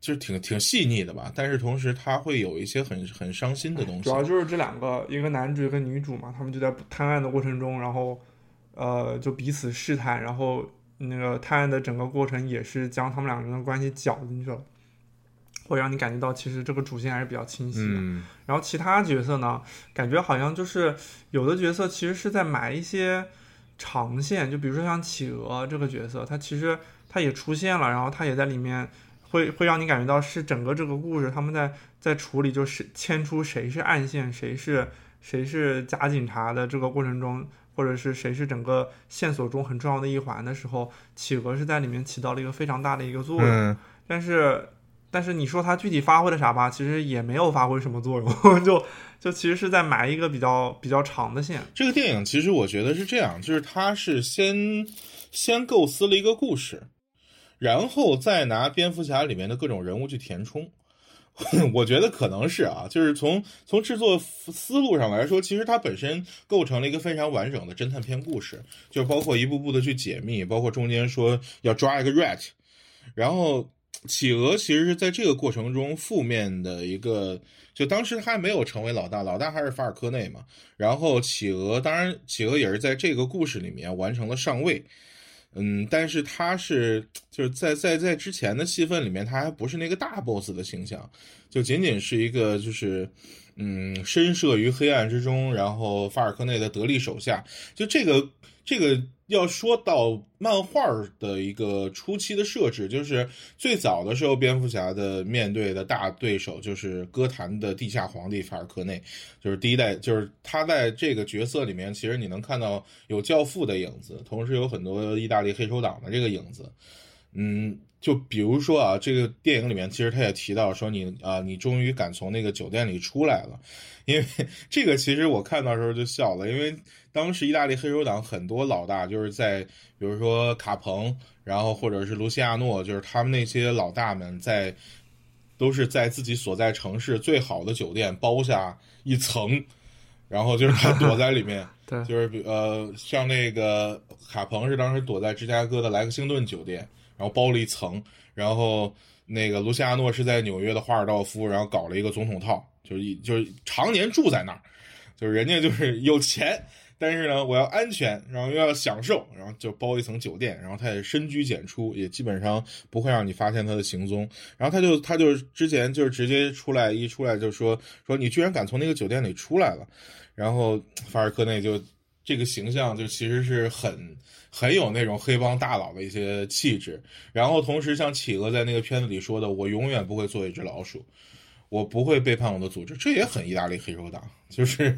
就是挺挺细腻的吧。但是同时，他会有一些很很伤心的东西。主要就是这两个，一个男主跟女主嘛，他们就在探案的过程中，然后呃就彼此试探，然后。那个探案的整个过程也是将他们两个人的关系搅进去了，会让你感觉到其实这个主线还是比较清晰的。然后其他角色呢，感觉好像就是有的角色其实是在埋一些长线，就比如说像企鹅这个角色，他其实他也出现了，然后他也在里面会会让你感觉到是整个这个故事他们在在处理，就是牵出谁是暗线，谁是谁是假警察的这个过程中。或者是谁是整个线索中很重要的一环的时候，企鹅是在里面起到了一个非常大的一个作用。嗯，但是，但是你说它具体发挥了啥吧，其实也没有发挥什么作用，就就其实是在埋一个比较比较长的线。这个电影其实我觉得是这样，就是它是先先构思了一个故事，然后再拿蝙蝠侠里面的各种人物去填充。我觉得可能是啊，就是从从制作思路上来说，其实它本身构成了一个非常完整的侦探片故事，就包括一步步的去解密，包括中间说要抓一个 rat，然后企鹅其实是在这个过程中负面的一个，就当时还没有成为老大，老大还是法尔科内嘛，然后企鹅当然企鹅也是在这个故事里面完成了上位。嗯，但是他是就是在在在之前的戏份里面，他还不是那个大 boss 的形象，就仅仅是一个就是嗯深涉于黑暗之中，然后法尔科内的得力手下，就这个这个。要说到漫画的一个初期的设置，就是最早的时候，蝙蝠侠的面对的大对手就是歌坛的地下皇帝法尔科内，就是第一代，就是他在这个角色里面，其实你能看到有教父的影子，同时有很多意大利黑手党的这个影子。嗯，就比如说啊，这个电影里面其实他也提到说，你啊，你终于敢从那个酒店里出来了，因为这个其实我看到时候就笑了，因为。当时意大利黑手党很多老大就是在，比如说卡彭，然后或者是卢西亚诺，就是他们那些老大们在，都是在自己所在城市最好的酒店包下一层，然后就是他躲在里面，对，就是呃，像那个卡彭是当时躲在芝加哥的莱克星顿酒店，然后包了一层，然后那个卢西亚诺是在纽约的华尔道夫，然后搞了一个总统套，就是就是常年住在那儿，就是人家就是 有钱。但是呢，我要安全，然后又要享受，然后就包一层酒店，然后他也深居简出，也基本上不会让你发现他的行踪。然后他就他就之前就是直接出来一出来就说说你居然敢从那个酒店里出来了，然后法尔科内就这个形象就其实是很很有那种黑帮大佬的一些气质。然后同时像企鹅在那个片子里说的，我永远不会做一只老鼠，我不会背叛我的组织，这也很意大利黑手党，就是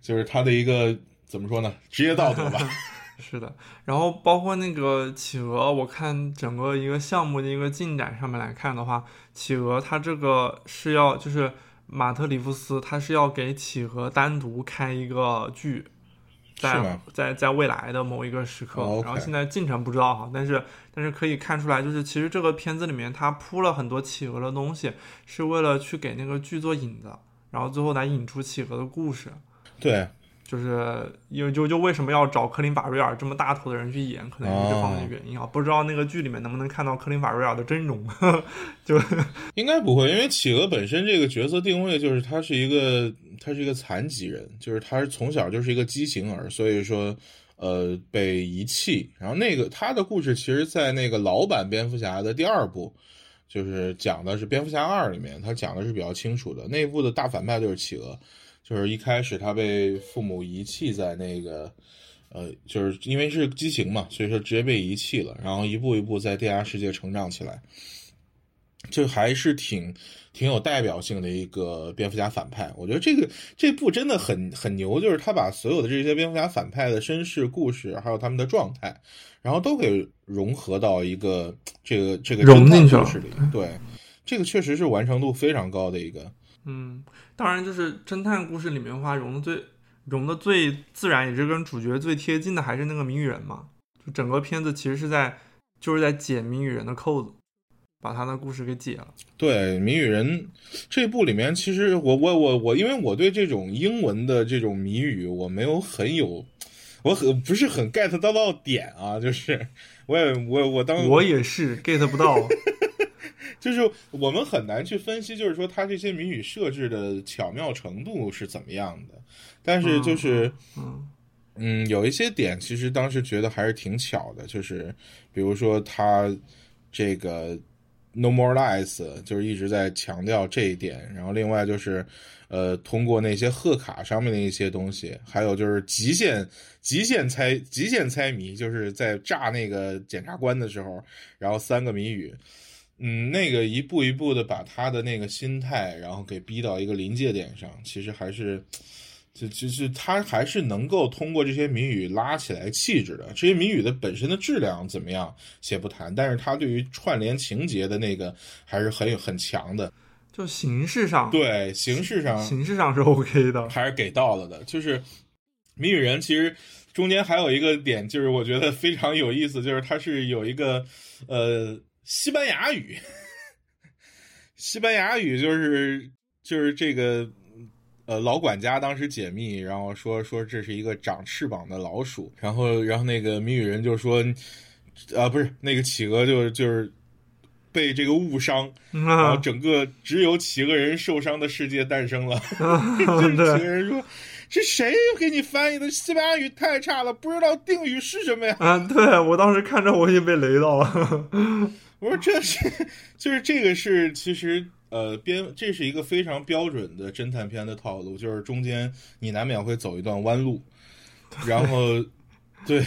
就是他的一个。怎么说呢？职业道德吧。是的，然后包括那个企鹅，我看整个一个项目的一个进展上面来看的话，企鹅它这个是要就是马特里夫斯，他是要给企鹅单独开一个剧，在在在未来的某一个时刻。然后现在进程不知道哈，但是但是可以看出来，就是其实这个片子里面他铺了很多企鹅的东西，是为了去给那个剧做引子，然后最后来引出企鹅的故事。对。就是因为就就为什么要找科林法瑞尔这么大头的人去演，可能是这方面的原因啊。不知道那个剧里面能不能看到科林法瑞尔的真容，就应该不会，因为企鹅本身这个角色定位就是它是一个他是一个残疾人，就是他是从小就是一个畸形儿，所以说呃被遗弃。然后那个他的故事其实，在那个老版蝙蝠侠的第二部，就是讲的是蝙蝠侠二里面，他讲的是比较清楚的。那部的大反派就是企鹅。就是一开始他被父母遗弃在那个，呃，就是因为是畸形嘛，所以说直接被遗弃了，然后一步一步在地下世界成长起来，就还是挺挺有代表性的一个蝙蝠侠反派。我觉得这个这部真的很很牛，就是他把所有的这些蝙蝠侠反派的身世故事，还有他们的状态，然后都给融合到一个这个这个融进去了。对，这个确实是完成度非常高的一个。嗯，当然，就是侦探故事里面的话，融的最融的最自然，也是跟主角最贴近的，还是那个谜语人嘛。就整个片子其实是在就是在解谜语人的扣子，把他的故事给解了。对，谜语人这部里面，其实我我我我，因为我对这种英文的这种谜语，我没有很有，我很不是很 get 到到点啊，就是我也我我当我也是 get 不到。就是我们很难去分析，就是说他这些谜语设置的巧妙程度是怎么样的。但是就是，嗯，有一些点其实当时觉得还是挺巧的，就是比如说他这个 “no more lies” 就是一直在强调这一点。然后另外就是，呃，通过那些贺卡上面的一些东西，还有就是极限极限猜极限猜谜，就是在炸那个检察官的时候，然后三个谜语。嗯，那个一步一步的把他的那个心态，然后给逼到一个临界点上，其实还是就就是他还是能够通过这些谜语拉起来气质的。这些谜语的本身的质量怎么样，且不谈，但是他对于串联情节的那个还是很有很强的。就形式上，对形式上，形式上是 OK 的，还是给到了的。就是谜语人其实中间还有一个点，就是我觉得非常有意思，就是它是有一个呃西班牙语，西班牙语就是就是这个。呃，老管家当时解密，然后说说这是一个长翅膀的老鼠，然后然后那个谜语人就说，啊，不是那个企鹅就就是被这个误伤，然后整个只有企鹅人受伤的世界诞生了。企鹅人说：“这谁给你翻译的？西班牙语太差了，不知道定语是什么呀？”啊，对我当时看着我已经被雷到了。我说这是就是这个是其实。呃，编这是一个非常标准的侦探片的套路，就是中间你难免会走一段弯路，然后对，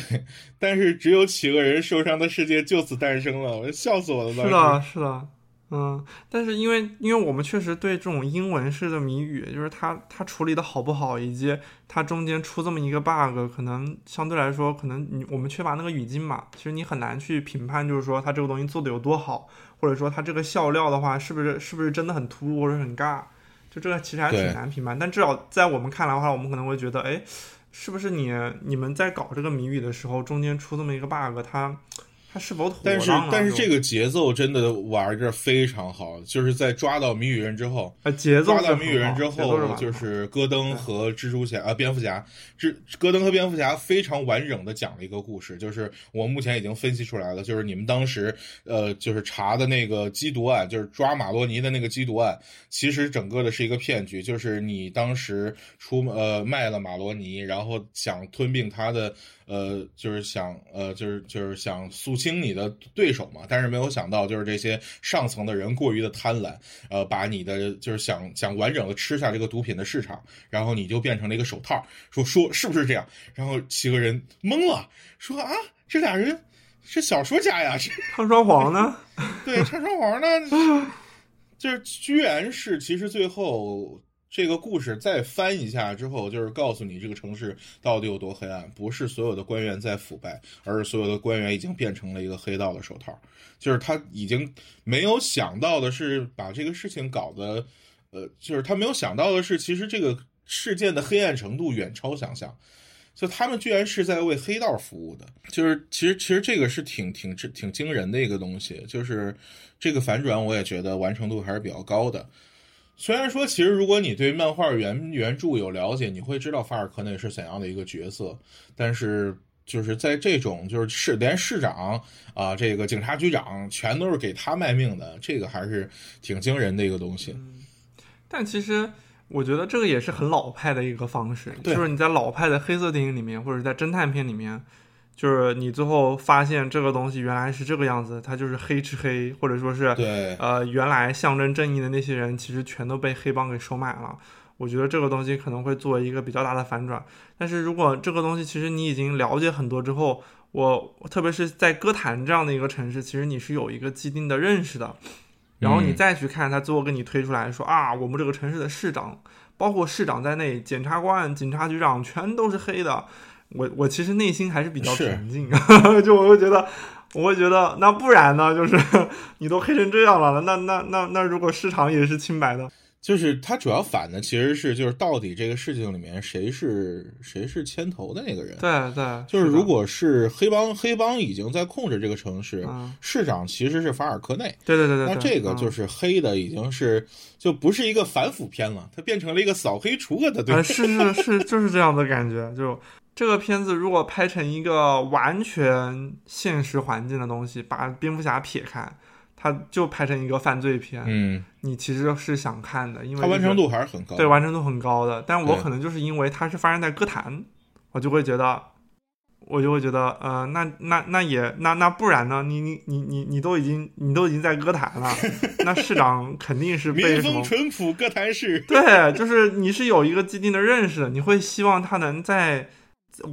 但是只有企鹅人受伤的世界就此诞生了，我笑死我了。是的，是的，嗯，但是因为因为我们确实对这种英文式的谜语，就是它它处理的好不好，以及它中间出这么一个 bug，可能相对来说，可能你我们缺乏那个语境嘛，其实你很难去评判，就是说它这个东西做的有多好。或者说他这个笑料的话，是不是是不是真的很突兀或者很尬？就这个其实还挺难评判。但至少在我们看来的话，我们可能会觉得，哎，是不是你你们在搞这个谜语的时候，中间出这么一个 bug，它。是否妥但是但是这个节奏真的玩的非常好，就是在抓到谜语人之后，啊，节奏抓到谜语人之后，就是戈登和蜘蛛侠啊，蝙蝠侠，蜘戈登和蝙蝠侠非常完整的讲了一个故事，就是我目前已经分析出来了，就是你们当时呃，就是查的那个缉毒案，就是抓马洛尼的那个缉毒案，其实整个的是一个骗局，就是你当时出呃卖了马洛尼，然后想吞并他的。呃，就是想，呃，就是就是想肃清你的对手嘛，但是没有想到，就是这些上层的人过于的贪婪，呃，把你的就是想想完整的吃下这个毒品的市场，然后你就变成了一个手套，说说是不是这样？然后七个人懵了，说啊，这俩人是小说家呀，唱双簧呢？对，唱双簧呢，就是居然是其实最后。这个故事再翻一下之后，就是告诉你这个城市到底有多黑暗。不是所有的官员在腐败，而是所有的官员已经变成了一个黑道的手套。就是他已经没有想到的是把这个事情搞得，呃，就是他没有想到的是，其实这个事件的黑暗程度远超想象。就他们居然是在为黑道服务的。就是其实其实这个是挺挺挺惊人的一个东西。就是这个反转，我也觉得完成度还是比较高的。虽然说，其实如果你对漫画原原著有了解，你会知道法尔科内是怎样的一个角色。但是，就是在这种就是市连市长啊，这个警察局长全都是给他卖命的，这个还是挺惊人的一个东西。但其实，我觉得这个也是很老派的一个方式，就是你在老派的黑色电影里面，或者在侦探片里面。就是你最后发现这个东西原来是这个样子，它就是黑吃黑，或者说是对，呃，原来象征正义的那些人其实全都被黑帮给收买了。我觉得这个东西可能会作为一个比较大的反转。但是如果这个东西其实你已经了解很多之后，我特别是在歌坛这样的一个城市，其实你是有一个既定的认识的，然后你再去看他最后给你推出来说啊，我们这个城市的市长，包括市长在内，检察官、警察局长全都是黑的。我我其实内心还是比较平静，就我会觉得，我会觉得，那不然呢？就是 你都黑成这样了，那那那那如果市场也是清白的，就是他主要反的其实是就是到底这个事情里面谁是谁是牵头的那个人？对对，就是如果是黑帮，黑帮已经在控制这个城市，市长其实是法尔科内。对对对对，那这个就是黑的已经是就不是一个反腐片了，它变成了一个扫黑除恶的对。是是是，就是这样的感觉，就。这个片子如果拍成一个完全现实环境的东西，把蝙蝠侠撇开，它就拍成一个犯罪片。嗯，你其实是想看的，因为它完成度还是很高。对，完成度很高的。但我可能就是因为它是发生在歌坛，我就会觉得，我就会觉得，呃，那那那也那那不然呢？你你你你你都已经你都已经在歌坛了，那市长 肯定是被什么？淳朴歌坛市。对，就是你是有一个既定的认识的，你会希望他能在。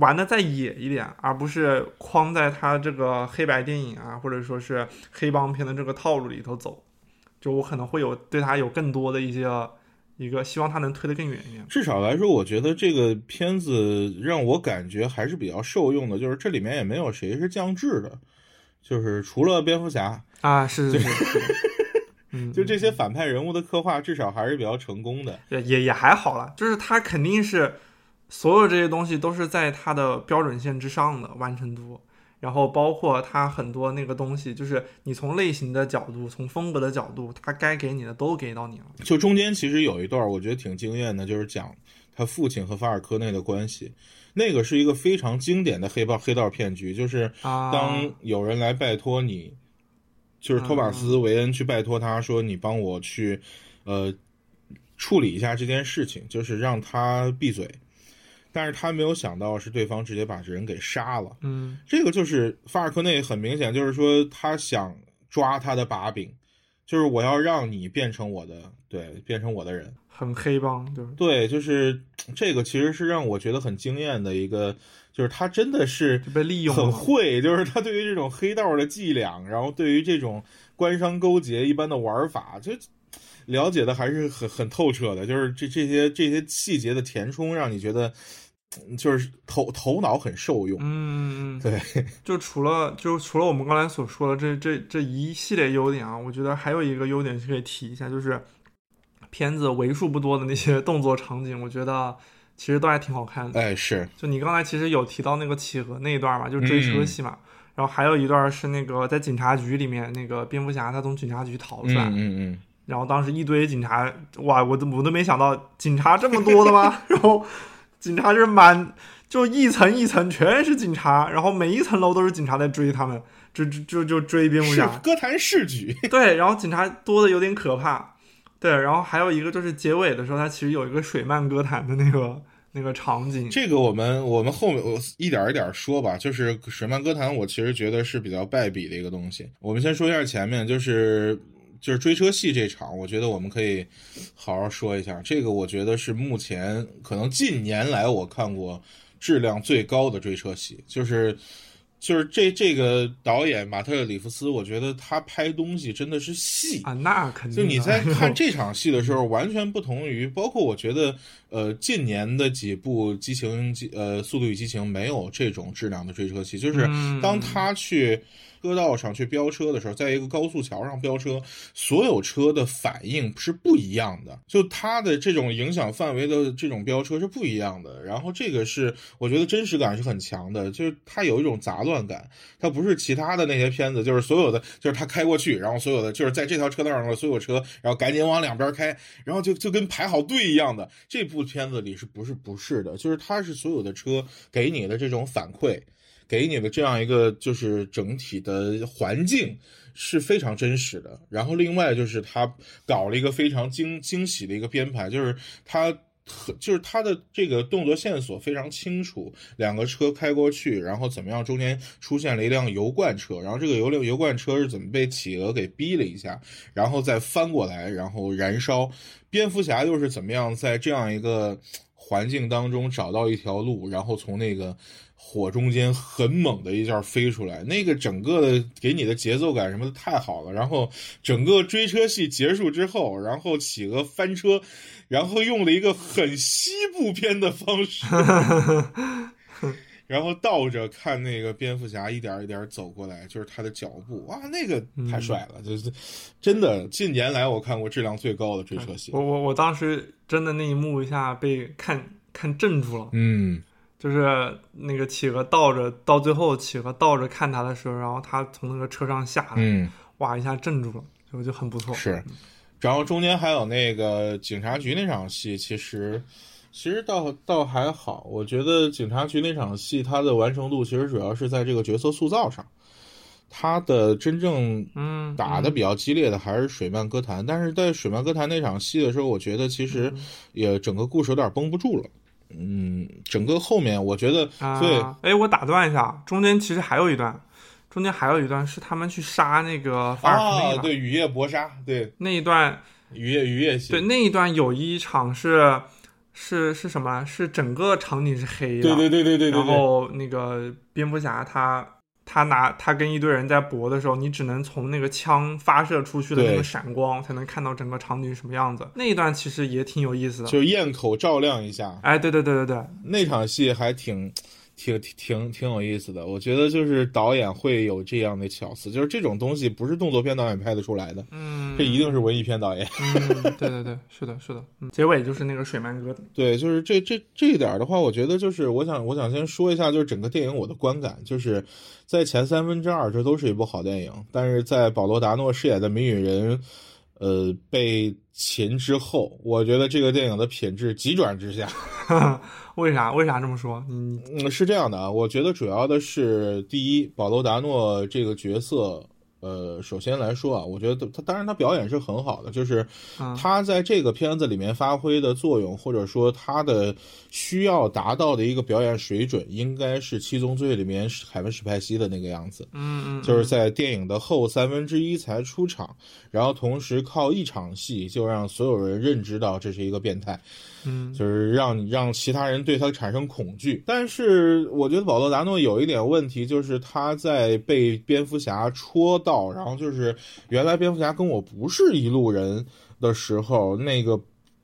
玩的再野一点，而不是框在他这个黑白电影啊，或者说是黑帮片的这个套路里头走。就我可能会有对他有更多的一些一个希望他能推得更远一点。至少来说，我觉得这个片子让我感觉还是比较受用的，就是这里面也没有谁是降智的，就是除了蝙蝠侠啊，是是是，嗯，就这些反派人物的刻画，至少还是比较成功的。对也也还好了，就是他肯定是所有这些东西都是在他的标准线之上的完成度。然后包括它很多那个东西，就是你从类型的角度、从风格的角度，它该给你的都给到你了。就中间其实有一段，我觉得挺惊艳的，就是讲他父亲和法尔科内的关系。那个是一个非常经典的黑帮黑道骗局，就是当有人来拜托你，就是托马斯·韦恩去拜托他说：“你帮我去，呃，处理一下这件事情，就是让他闭嘴。”但是他没有想到是对方直接把这人给杀了。嗯，这个就是法尔科内很明显就是说他想抓他的把柄，就是我要让你变成我的，对，变成我的人，很黑帮，对对，就是这个其实是让我觉得很惊艳的一个，就是他真的是被利用很会，就是他对于这种黑道的伎俩，然后对于这种官商勾结一般的玩法，就了解的还是很很透彻的，就是这这些这些细节的填充，让你觉得。就是头头脑很受用，嗯，对，就除了就除了我们刚才所说的这这这一系列优点啊，我觉得还有一个优点是可以提一下，就是片子为数不多的那些动作场景，我觉得其实都还挺好看的。哎，是，就你刚才其实有提到那个企鹅那一段嘛，就追车戏嘛，然后还有一段是那个在警察局里面，那个蝙蝠侠他从警察局逃出来，嗯嗯，然后当时一堆警察，哇，我都我都没想到警察这么多的吗？然后。警察就是满，就一层一层全是警察，然后每一层楼都是警察在追他们，就就就就追蝙蝠侠。歌坛市局。对，然后警察多的有点可怕。对，然后还有一个就是结尾的时候，它其实有一个水漫歌坛的那个那个场景。这个我们我们后面我一点一点说吧，就是水漫歌坛，我其实觉得是比较败笔的一个东西。我们先说一下前面，就是。就是追车戏这场，我觉得我们可以好好说一下。这个我觉得是目前可能近年来我看过质量最高的追车戏。就是就是这这个导演马特·里夫斯，我觉得他拍东西真的是细啊，那肯定。就你在看 这场戏的时候，完全不同于包括我觉得呃近年的几部激情激呃速度与激情没有这种质量的追车戏。就是当他去。车道上去飙车的时候，在一个高速桥上飙车，所有车的反应是不一样的，就它的这种影响范围的这种飙车是不一样的。然后这个是我觉得真实感是很强的，就是它有一种杂乱感，它不是其他的那些片子，就是所有的就是它开过去，然后所有的就是在这条车道上的所有车，然后赶紧往两边开，然后就就跟排好队一样的。这部片子里是不是不是的？就是它是所有的车给你的这种反馈。给你的这样一个就是整体的环境是非常真实的，然后另外就是他搞了一个非常惊惊喜的一个编排，就是他就是他的这个动作线索非常清楚，两个车开过去，然后怎么样，中间出现了一辆油罐车，然后这个油油罐车是怎么被企鹅给逼了一下，然后再翻过来，然后燃烧，蝙蝠侠又是怎么样在这样一个环境当中找到一条路，然后从那个。火中间很猛的一下飞出来，那个整个的给你的节奏感什么的太好了。然后整个追车戏结束之后，然后企鹅翻车，然后用了一个很西部片的方式，然后倒着看那个蝙蝠侠一点一点走过来，就是他的脚步，哇，那个太帅了，就是真的近年来我看过质量最高的追车戏。我我我当时真的那一幕一下被看看镇住了，嗯。就是那个企鹅倒着，到最后企鹅倒着看他的时候，然后他从那个车上下来，嗯，哇一下镇住了，就就很不错。是，然后中间还有那个警察局那场戏，其实其实倒倒还好。我觉得警察局那场戏，它的完成度其实主要是在这个角色塑造上。他的真正嗯打的比较激烈的还是水漫歌坛，但是在水漫歌坛那场戏的时候，我觉得其实也整个故事有点绷不住了。嗯，整个后面我觉得，对，哎，我打断一下，中间其实还有一段，中间还有一段是他们去杀那个法尔科内对，雨夜搏杀，对，那一段雨夜雨夜戏，对，那一段有一场是是是什么？是整个场景是黑的，对对对对对，然后那个蝙蝠侠他他拿他跟一堆人在搏的时候，你只能从那个枪发射出去的那个闪光，才能看到整个场景是什么样子。那一段其实也挺有意思的。就是焰口照亮一下，哎，对对对对对，那场戏还挺。挺挺挺挺有意思的，我觉得就是导演会有这样的巧思，就是这种东西不是动作片导演拍得出来的，嗯，这一定是文艺片导演。嗯，对对对，是的，是的。嗯，结尾就是那个水漫歌，对，就是这这这一点的话，我觉得就是我想我想先说一下，就是整个电影我的观感，就是在前三分之二，这都是一部好电影，但是在保罗达诺饰演的谜语人，呃，被擒之后，我觉得这个电影的品质急转直下。为啥？为啥这么说？嗯，是这样的啊，我觉得主要的是第一，保罗达诺这个角色，呃，首先来说啊，我觉得他当然他表演是很好的，就是嗯他在这个片子里面发挥的作用，或者说他的需要达到的一个表演水准，应该是《七宗罪》里面凯文史派西的那个样子。嗯嗯，就是在电影的后三分之一才出场，然后同时靠一场戏就让所有人认知到这是一个变态，嗯就是让你让其他人对他产生恐惧。但是我觉得保罗达诺有一点问题，就是他在被蝙蝠侠戳到，然后就是原来蝙蝠侠跟我不是一路人的时候，那个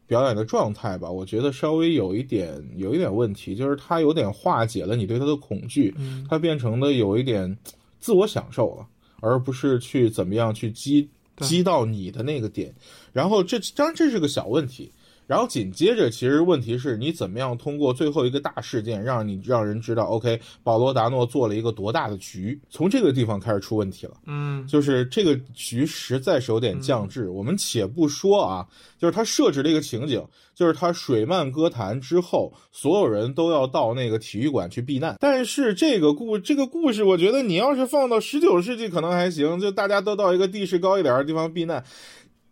表演的状态吧，我觉得稍微有一点有一点问题，就是他有点化解了你对他的恐惧，嗯他变成的有一点自我享受了，而不是去怎么样去击对击到你的那个点。然后这当然这是个小问题。然后紧接着，其实问题是你怎么样通过最后一个大事件，让你让人知道，OK，保罗达诺做了一个多大的局，从这个地方开始出问题了。嗯就是这个局实在是有点降智。我们且不说啊，就是他设置了一个情景，就是他水漫歌坛之后，所有人都要到那个体育馆去避难。但是这个故这个故事，我觉得你要是放到十九世纪可能还行，就大家都到一个地势高一点的地方避难。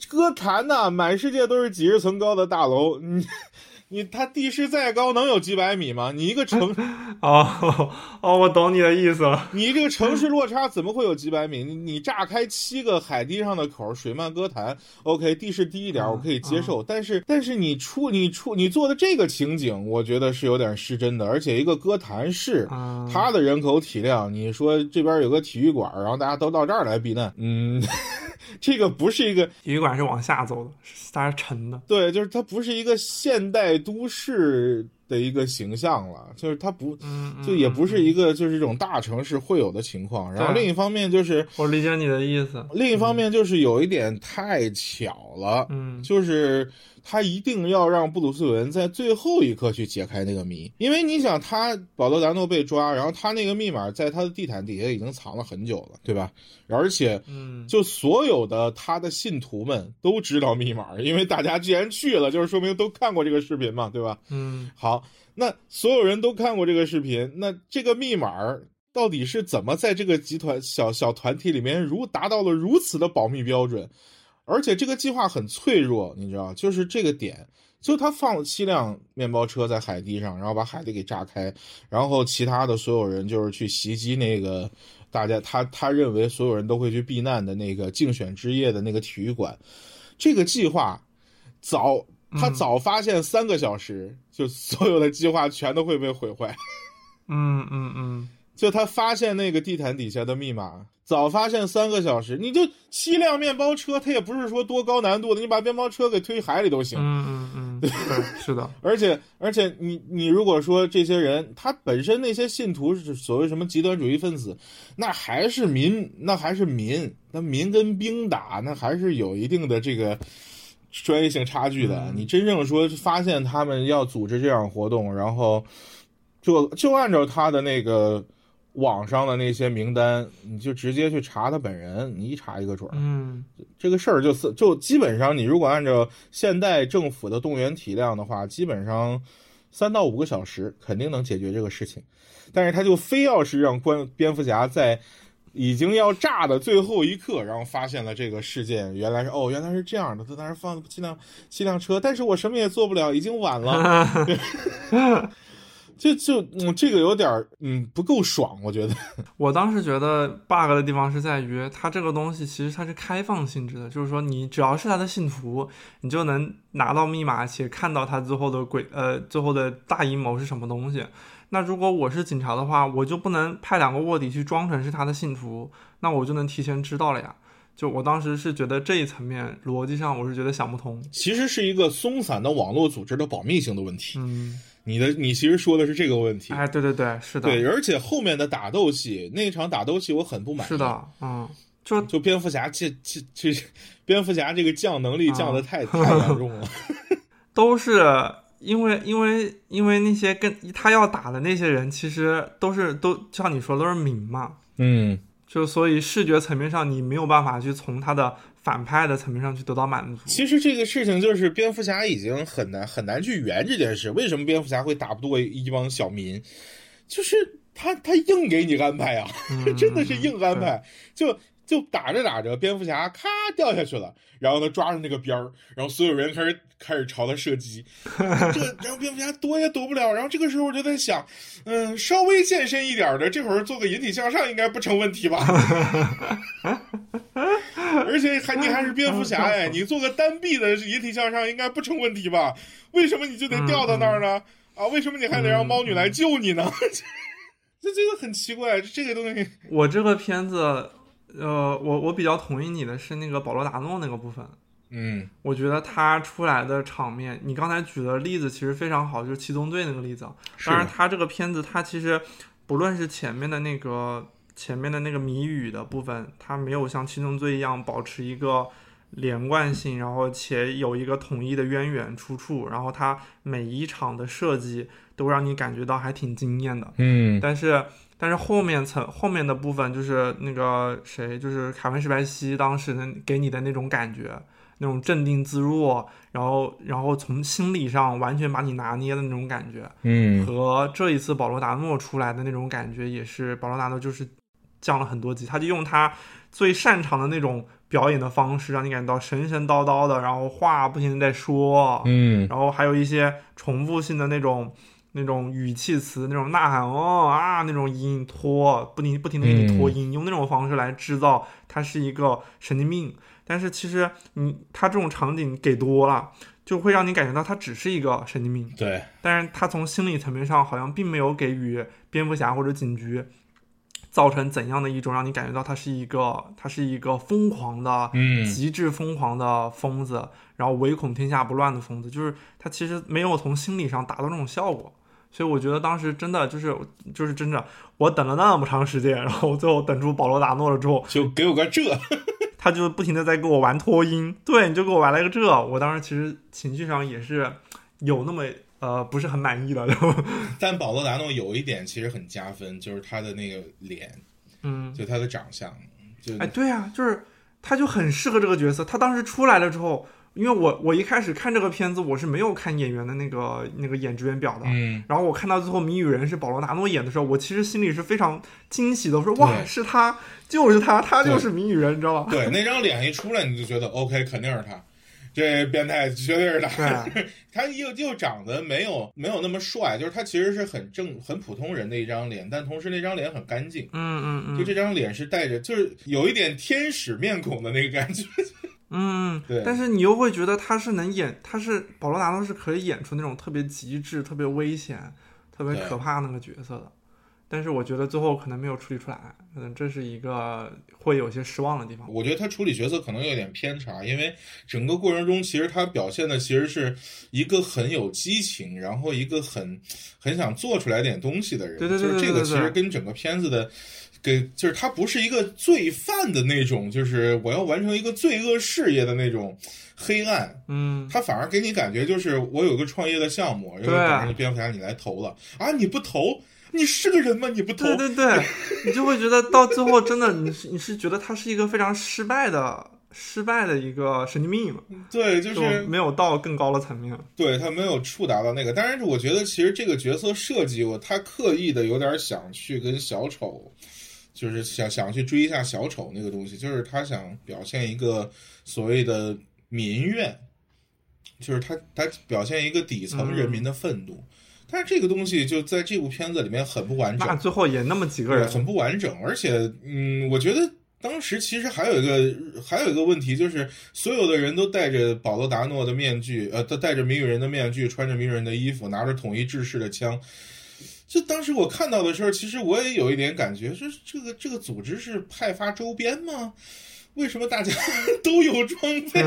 歌坛呐、满世界都是几十层高的大楼，你你它地势再高，能有几百米吗？你一个城 哦哦，我懂你的意思了。你这个城市落差怎么会有几百米？你你炸开七个海堤上的口，水漫歌坛，OK，地势低一点嗯我可以接受，但是但是你出你出你做的这个情景，我觉得是有点失真的，而且一个歌坛市。啊，它的人口体量，你说这边有个体育馆，然后大家都到这儿来避难，嗯，这个不是一个体育馆是往下走的，是它是沉的。对，就是它不是一个现代都市的一个形象了，就是它不就也不是一个。就是这种大城市会有的情况。然后另一方面就是我理解你的意思。另一方面就是有一点太巧了，嗯就是他一定要让布鲁斯韦恩在最后一刻去解开那个谜，因为你想他保罗达诺被抓，然后他那个密码在他的地毯底下已经藏了很久了，对吧？而且嗯，就所有的他的信徒们都知道密码，因为大家既然去了，就是说明都看过这个视频嘛，对吧？嗯好，那所有人都看过这个视频，那这个密码到底是怎么在这个集团小小团体里面如达到了如此的保密标准？而且这个计划很脆弱，你知道，就是这个点，就他放了七辆面包车在海堤上，然后把海堤给炸开，然后其他的所有人就是去袭击那个大家他他认为所有人都会去避难的那个竞选之夜的那个体育馆。这个计划早他嗯早发现三个小时，就所有的计划全都会被毁坏。嗯 嗯嗯，就他发现那个地毯底下的密码，早发现三个小时，你就七辆面包车，他也不是说多高难度的，你把面包车给推海里都行。嗯嗯嗯，对，是的，而且而且你你如果说这些人他本身那些信徒是所谓什么极端主义分子，那还是民，那还是民，那民跟兵打，那还是有一定的这个专业性差距的。嗯你真正说发现他们要组织这样活动，然后就就按照他的那个网上的那些名单，你就直接去查他本人，你一查一个准儿。嗯这个事儿就是就基本上，你如果按照现代政府的动员体量的话，基本上三到五个小时肯定能解决这个事情。但是他就非要是让关蝙蝠侠在已经要炸的最后一刻，然后发现了这个事件，原来是哦，原来是这样的，他当时放了七辆七辆车，但是我什么也做不了，已经晚了。就就嗯，这个有点儿嗯不够爽，我觉得。我当时觉得 bug 的地方是在于，它这个东西其实它是开放性质的，就是说你只要是他的信徒，你就能拿到密码且看到他最后的鬼呃最后的大阴谋是什么东西。那如果我是警察的话，我就不能派两个卧底去装成是他的信徒，那我就能提前知道了呀。就我当时是觉得这一层面逻辑上，我是觉得想不通。其实是一个松散的网络组织的保密性的问题。嗯，你的你其实说的是这个问题。哎，对对对，是的。对，而且后面的打斗戏，那场打斗戏我很不满意。是的，嗯，就就蝙蝠侠这这这，蝙蝠侠这个降能力降的太 太严重了。都是因为因为因为那些跟他要打的那些人，其实都是都像你说都是民嘛。嗯。就所以视觉层面上，你没有办法去从他的反派的层面上去得到满足。其实这个事情就是蝙蝠侠已经很难很难去圆这件事。为什么蝙蝠侠会打不过一帮小民？就是他他硬给你安排啊，真的是硬安排。就就打着打着，蝙蝠侠咔掉下去了，然后他抓着那个边儿，然后所有人开始。开始朝他射击，这然后蝙蝠侠躲也躲不了。然后这个时候我就在想，嗯，稍微健身一点的，这会儿做个引体向上应该不成问题吧？而且还你还是蝙蝠侠哎，你做个单臂的引体向上应该不成问题吧？为什么你就得掉到那儿呢？啊，为什么你还得让猫女来救你呢？这这个很奇怪，这个东西。我这个片子，呃，我我比较同意你的是那个保罗达诺那个部分。嗯，我觉得他出来的场面，你刚才举的例子其实非常好，就是七宗罪那个例子。当然，他这个片子，他其实不论是前面的那个前面的那个谜语的部分，他没有像七宗罪一样保持一个连贯性，然后且有一个统一的渊源出处，然后他每一场的设计都让你感觉到还挺惊艳的。嗯，但是但是后面层后面的部分，就是那个谁，就是凯文·史派西当时的给你的那种感觉。那种镇定自若，然后然后从心理上完全把你拿捏的那种感觉，嗯，和这一次保罗达诺出来的那种感觉也是，保罗达诺就是降了很多级，他就用他最擅长的那种表演的方式，让你感觉到神神叨叨的，然后话不停的在说，嗯，然后还有一些重复性的那种那种语气词，那种呐喊哦啊那种音拖，不停不停的给你拖音，用那种方式来制造他是一个神经病。但是其实你他这种场景给多了，就会让你感觉到他只是一个神经病。对，但是他从心理层面上好像并没有给予蝙蝠侠或者警局造成怎样的一种让你感觉到他是一个他是一个疯狂的、极致疯狂的疯子，然后唯恐天下不乱的疯子。就是他其实没有从心理上达到这种效果。所以我觉得当时真的就是就是真的，我等了那么长时间，然后最后等出保罗达诺了之后，就给我个这。他就不停的在给我玩拖音，对，你就给我玩了一个这，我当时其实情绪上也是有那么呃不是很满意的。但保罗达诺有一点其实很加分，就是他的那个脸，嗯，就他的长相，就哎对呀，就是他就很适合这个角色。他当时出来了之后。因为我我一开始看这个片子，我是没有看演员的那个那个演职员表的。嗯。然后我看到最后谜语人是保罗达诺演的时候，我其实心里是非常惊喜的。我说哇，是他，就是他，他就是谜语人，你知道吗？对，那张脸一出来，你就觉得 OK，肯定是他，这变态绝对是他。他又又长得没有没有那么帅，就是他其实是很正很普通人的一张脸，但同时那张脸很干净。嗯嗯嗯。就这张脸是带着，就是有一点天使面孔的那个感觉。嗯，对，但是你又会觉得他是能演，他是保罗达诺是可以演出那种特别极致、特别危险、特别可怕那个角色的。但是我觉得最后可能没有处理出来，可能这是一个会有些失望的地方。我觉得他处理角色可能有点偏差，因为整个过程中其实他表现的其实是一个很有激情，然后一个很很想做出来点东西的人。对对对对，就是这个其实跟整个片子的。给就是他不是一个罪犯的那种，就是我要完成一个罪恶事业的那种黑暗，嗯，他反而给你感觉就是我有个创业的项目，然后等着蝙蝠侠你来投了啊，你不投，你是个人吗？你不投，对对对，你就会觉得到最后真的你是你是觉得他是一个非常失败的失败的一个神经病，对，就是没有到更高的层面，对他没有触达到那个。当然，我觉得其实这个角色设计，我他刻意的有点想去跟小丑。就是想想去追一下小丑那个东西，就是他想表现一个所谓的民怨，就是他他表现一个底层人民的愤怒，但是这个东西就在这部片子里面很不完整。那最后也那么几个人，很不完整。而且，嗯，我觉得当时其实还有一个还有一个问题，就是所有的人都戴着保罗达诺的面具，呃，都戴着谜语人的面具，穿着谜语人的衣服，拿着统一制式的枪。就当时我看到的时候，其实我也有一点感觉，说这个这个组织是派发周边吗？为什么大家 都有装备？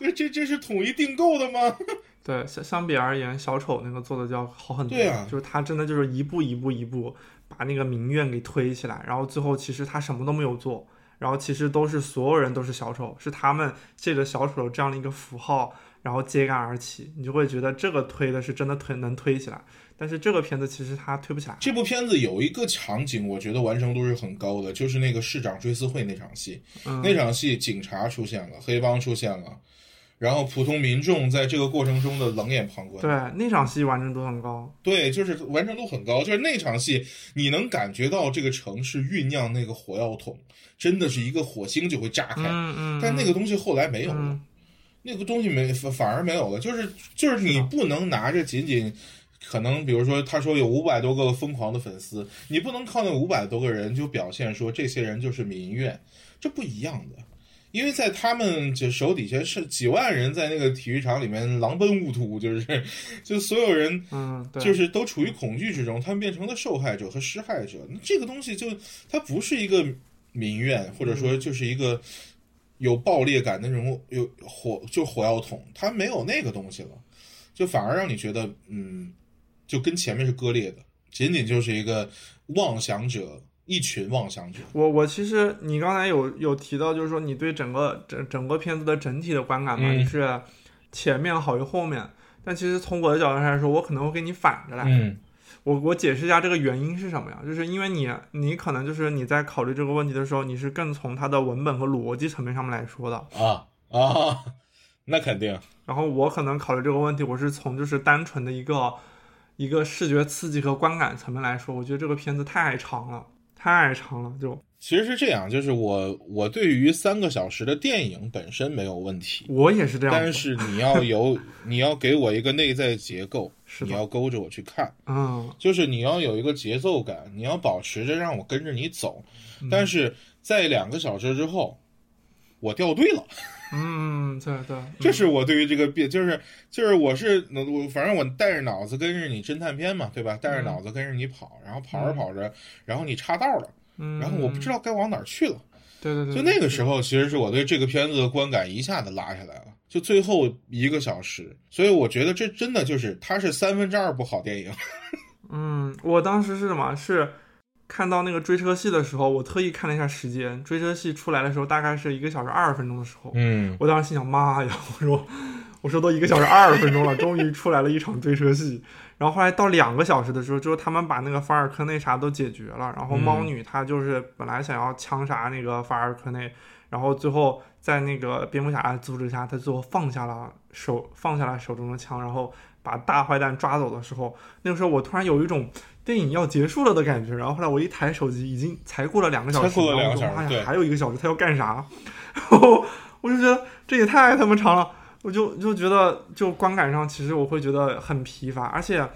这这这是统一订购的吗？对，相相比而言，小丑那个做的就要好很多。对啊就是他真的就是一步一步一步把那个民怨给推起来，然后最后其实他什么都没有做，然后其实都是所有人都是小丑，是他们借着小丑这样的一个符号，然后揭竿而起，你就会觉得这个推的是真的推能推起来。但是这个片子其实它推不起来。这部片子有一个场景，我觉得完成度是很高的，就是那个市长追思会那场戏。嗯那场戏，警察出现了，黑帮出现了，然后普通民众在这个过程中的冷眼旁观。对，那场戏完成度很高。对，就是完成度很高，就是那场戏，你能感觉到这个城市酝酿那个火药桶，真的是一个火星就会炸开。嗯嗯。但那个东西后来没有了，嗯那个东西没反反而没有了，就是就是你不能拿着仅仅。可能比如说，他说有五百多个疯狂的粉丝，你不能靠那五百多个人就表现说这些人就是民怨，这不一样的。因为在他们就手底下是几万人在那个体育场里面狼奔兀突，就是就所有人嗯，对，就是都处于恐惧之中，他们变成了受害者和施害者。这个东西就它不是一个民怨，或者说就是一个有爆裂感的那种有火就火药桶，它没有那个东西了，就反而让你觉得嗯，就跟前面是割裂的，仅仅就是一个妄想者，一群妄想者。我我其实你刚才有有提到，就是说你对整个整整个片子的整体的观感嘛，嗯你是前面好于后面。但其实从我的角度上来说，我可能会给你反着来。嗯我我解释一下这个原因是什么呀？就是因为你你可能就是你在考虑这个问题的时候，你是更从它的文本和逻辑层面上面来说的。啊啊，那肯定。然后我可能考虑这个问题，我是从就是单纯的一个一个视觉刺激和观感层面来说，我觉得这个片子太长了，太长了，就其实是这样，就是我我对于三个小时的电影本身没有问题，我也是这样。但是你要有 你要给我一个内在结构，是，你要勾着我去看，嗯，就是你要有一个节奏感，你要保持着让我跟着你走。嗯但是在两个小时之后，我掉队了，嗯，对对，这是我对于这个变，就是就是我是我反正我带着脑子跟着你侦探片嘛，对吧？带着脑子跟着你跑，然后跑着跑着，然后你岔道了，嗯，然后我不知道该往哪儿去了。对对对，就那个时候，其实是我对这个片子的观感一下子拉下来了。就最后一个小时，所以我觉得这真的就是它是三分之二部好电影。嗯，我当时是什么？是看到那个追车戏的时候，我特意看了一下时间，追车戏出来的时候大概是一个小时二十分钟的时候，嗯，我当时心想，妈呀，我说我说都一个小时二十分钟了，终于出来了一场追车戏。然后后来到两个小时的时候，就是他们把那个法尔科内啥都解决了，然后猫女她就是本来想要枪杀那个法尔科内，然后最后在那个蝙蝠侠的阻止下，他最后放下了手放下了手中的枪，然后把大坏蛋抓走的时候，那个时候我突然有一种电影要结束了的感觉。然后后来我一抬手机，已经才过了两个小时，才过了两个小时对还有一个小时，他要干啥？然后我就觉得这也太他妈长了，我就就觉得就观感上其实我会觉得很疲乏，而且